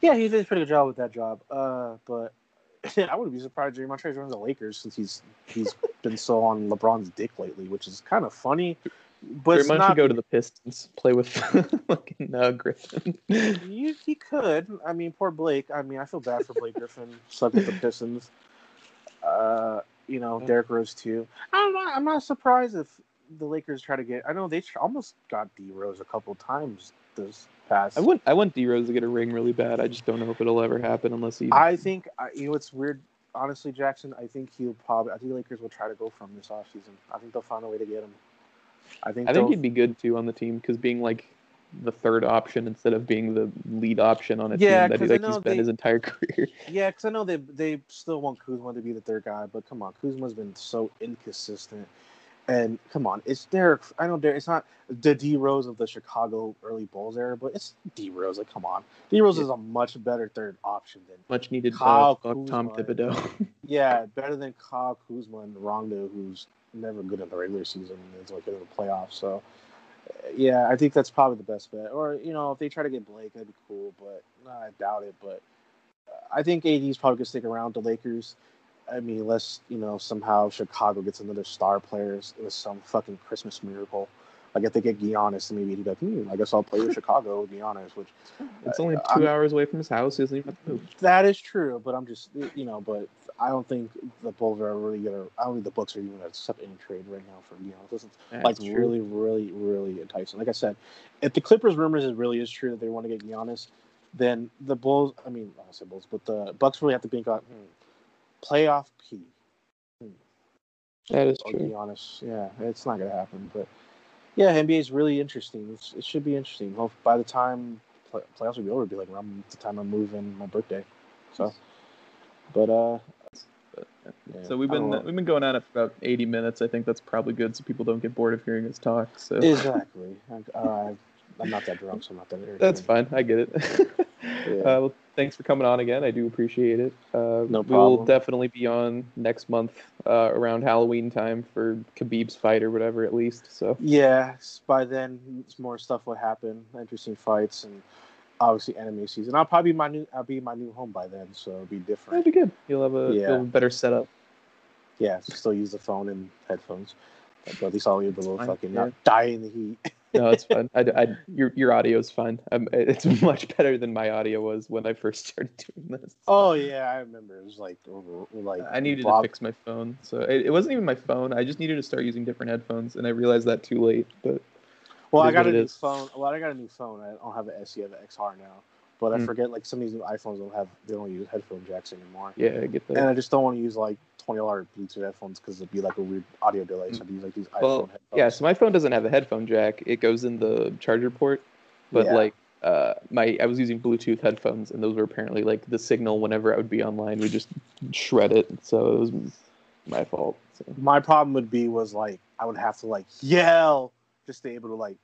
yeah, he did a pretty good job with that job. Uh, but *laughs* I wouldn't be surprised if Draymond trades around the Lakers since he's he's been so on LeBron's dick lately, which is kind of funny. But it's Draymond not should go to the Pistons, play with *laughs* fucking uh, Griffin. You, he could. I mean, poor Blake. I mean, I feel bad for Blake Griffin. Stuck with the Pistons. Uh, you know, Derrick Rose too. I'm not. I'm not surprised if the Lakers try to get. I know they tr- almost got D Rose a couple times this past. I want I want D Rose to get a ring really bad. I just don't know if it'll ever happen unless he. I think. You know, it's weird. Honestly, Jackson. I think he'll probably. I think the Lakers will try to go from this offseason. I think they'll find a way to get him. I think. I think he'd be good too on the team because being like the third option instead of being the lead option on a Yeah, team that he, like he's know been they- his entire *laughs* career. Yeah, because I know they they still want Kuzma to be the third guy, but come on, Kuzma's been so inconsistent. And come on, it's Derek. I know Derek. It's not the D Rose of the Chicago early Bulls era, but it's D Rose. Like, come on, D Rose Yeah. is a much better third option than Much needed uh, Kyle fuck Tom. Thibodeau. *laughs* yeah, better than Kyle Kuzma and Rondo, who's never good in the regular season and is like good in the playoffs. So, uh, yeah, I think that's probably the best bet. Or you know, if they try to get Blake, that'd be cool, but nah, I doubt it. But I think AD's probably gonna stick around the Lakers. I mean, unless you know somehow Chicago gets another star player with some fucking Christmas miracle. Like if they get Giannis, maybe he'd be like, hmm, I guess I'll play with *laughs* Chicago with Giannis, which It's only 2 I'm- hours away from his house. He doesn't even have to move. that is true. But I'm just you know, but I don't think the Bulls are really gonna. I don't think the Bucks are even gonna accept any trade right now for Giannis. This is like true. really, really, really enticing. Like I said, if the Clippers rumors is really is true that they want to get Giannis, then the Bulls. I mean, I say Bulls, but the Bucks really have to think about hmm, playoff P. That is Or true. honest, yeah, it's not gonna happen. But yeah, NBA is really interesting. It's, it should be interesting. Well, by the time play, playoffs will be over, it'll be like around the time I move in my birthday. So, but uh, yeah. yeah, So we've been we've been going on for about 80 minutes. I think that's probably good, so people don't get bored of hearing us talk. So exactly. I, uh, I'm not that drunk, so I'm not that. that's fine. I get it. *laughs* uh, well, thanks for coming on again. I do appreciate it. Uh, No We will definitely be on next month uh, around Halloween time for Khabib's fight or whatever, at least. So Yeah, by then more stuff will happen, interesting fights, and obviously anime season. I'll probably be my new. I'll be in my new home by then, so it'll be that'd different. be good. You'll have a, Yeah. you'll have a better setup. Yeah, still use the phone and headphones, but at least I'll be able to fucking yeah. not die in the heat. *laughs* No, it's fun. I, I, your your audio is fun. Um, it's *laughs* much better than my audio was when I first started doing this. oh yeah, I remember. It was like over, like I needed Bob- to fix my phone, so it, it wasn't even my phone. I just needed to start using different headphones, and I realized that too late. But Well, I got a new is. phone. Well, I got a new phone. I don't have an SE, I have an XR now. But I Mm. forget like some of these new iPhones don't have they don't use headphone jacks anymore. yeah, I get that. And I just don't want to use like twenty dollar Bluetooth headphones because it'd be like a weird audio delay. So I use like these iPhone Well, headphones. yeah, so my phone doesn't have a headphone jack. It goes in the charger port, but Yeah. like uh, my I was using Bluetooth headphones, and those were apparently like the signal whenever I would be online would just shred it. So it was my fault. So. my problem would be was like I would have to like yell just to be able to like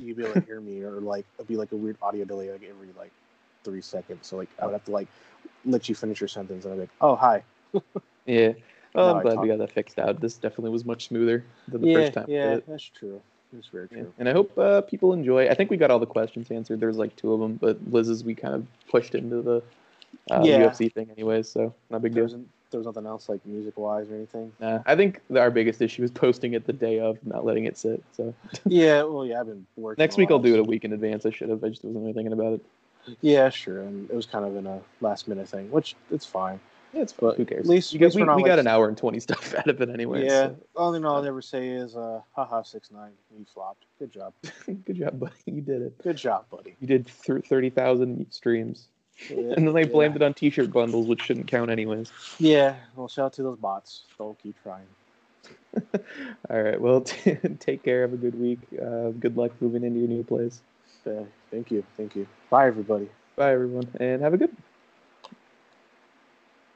you be able to hear me or like it'd be like a weird audio delay like every like three seconds. So like I would have to like let you finish your sentence and I'd be like, oh hi. *laughs* Yeah. Well, I'm glad we got that fixed out. This definitely was much smoother than the yeah, first time. yeah, that's true. That's very Yeah. true. And I hope uh, people enjoy. I think we got all the questions answered. There's like two of them, but Liz's we kind of pushed into the uh, Yeah. UFC thing anyways, so not big deal. there was nothing else like music wise or anything. Nah, I think our biggest issue is posting it the day of, not letting it sit. So *laughs* yeah, well, yeah, I've been working. next week I'll do it a week in advance. I should have. I just wasn't really thinking about it. Yeah, sure. And it was kind of in a last minute thing, which it's fine. Yeah, it's fine. But Who cares? at least- at least we, we got an hour and twenty stuff *laughs* out of it anyway. yeah. so- Only thing I'll ever say is, uh, haha, six nine, you flopped. Good job. *laughs* Good job, buddy. You did it. Good job, buddy. You did th- thirty thousand streams, *laughs* and then they blamed it on T-shirt bundles, which shouldn't count anyways. Yeah, well, shout out to those bots. They'll keep trying. All right. Well, take care. Have a good week. Uh, good luck moving into your new place. Thank you, thank you. Bye, everybody. Bye, everyone, and have a good.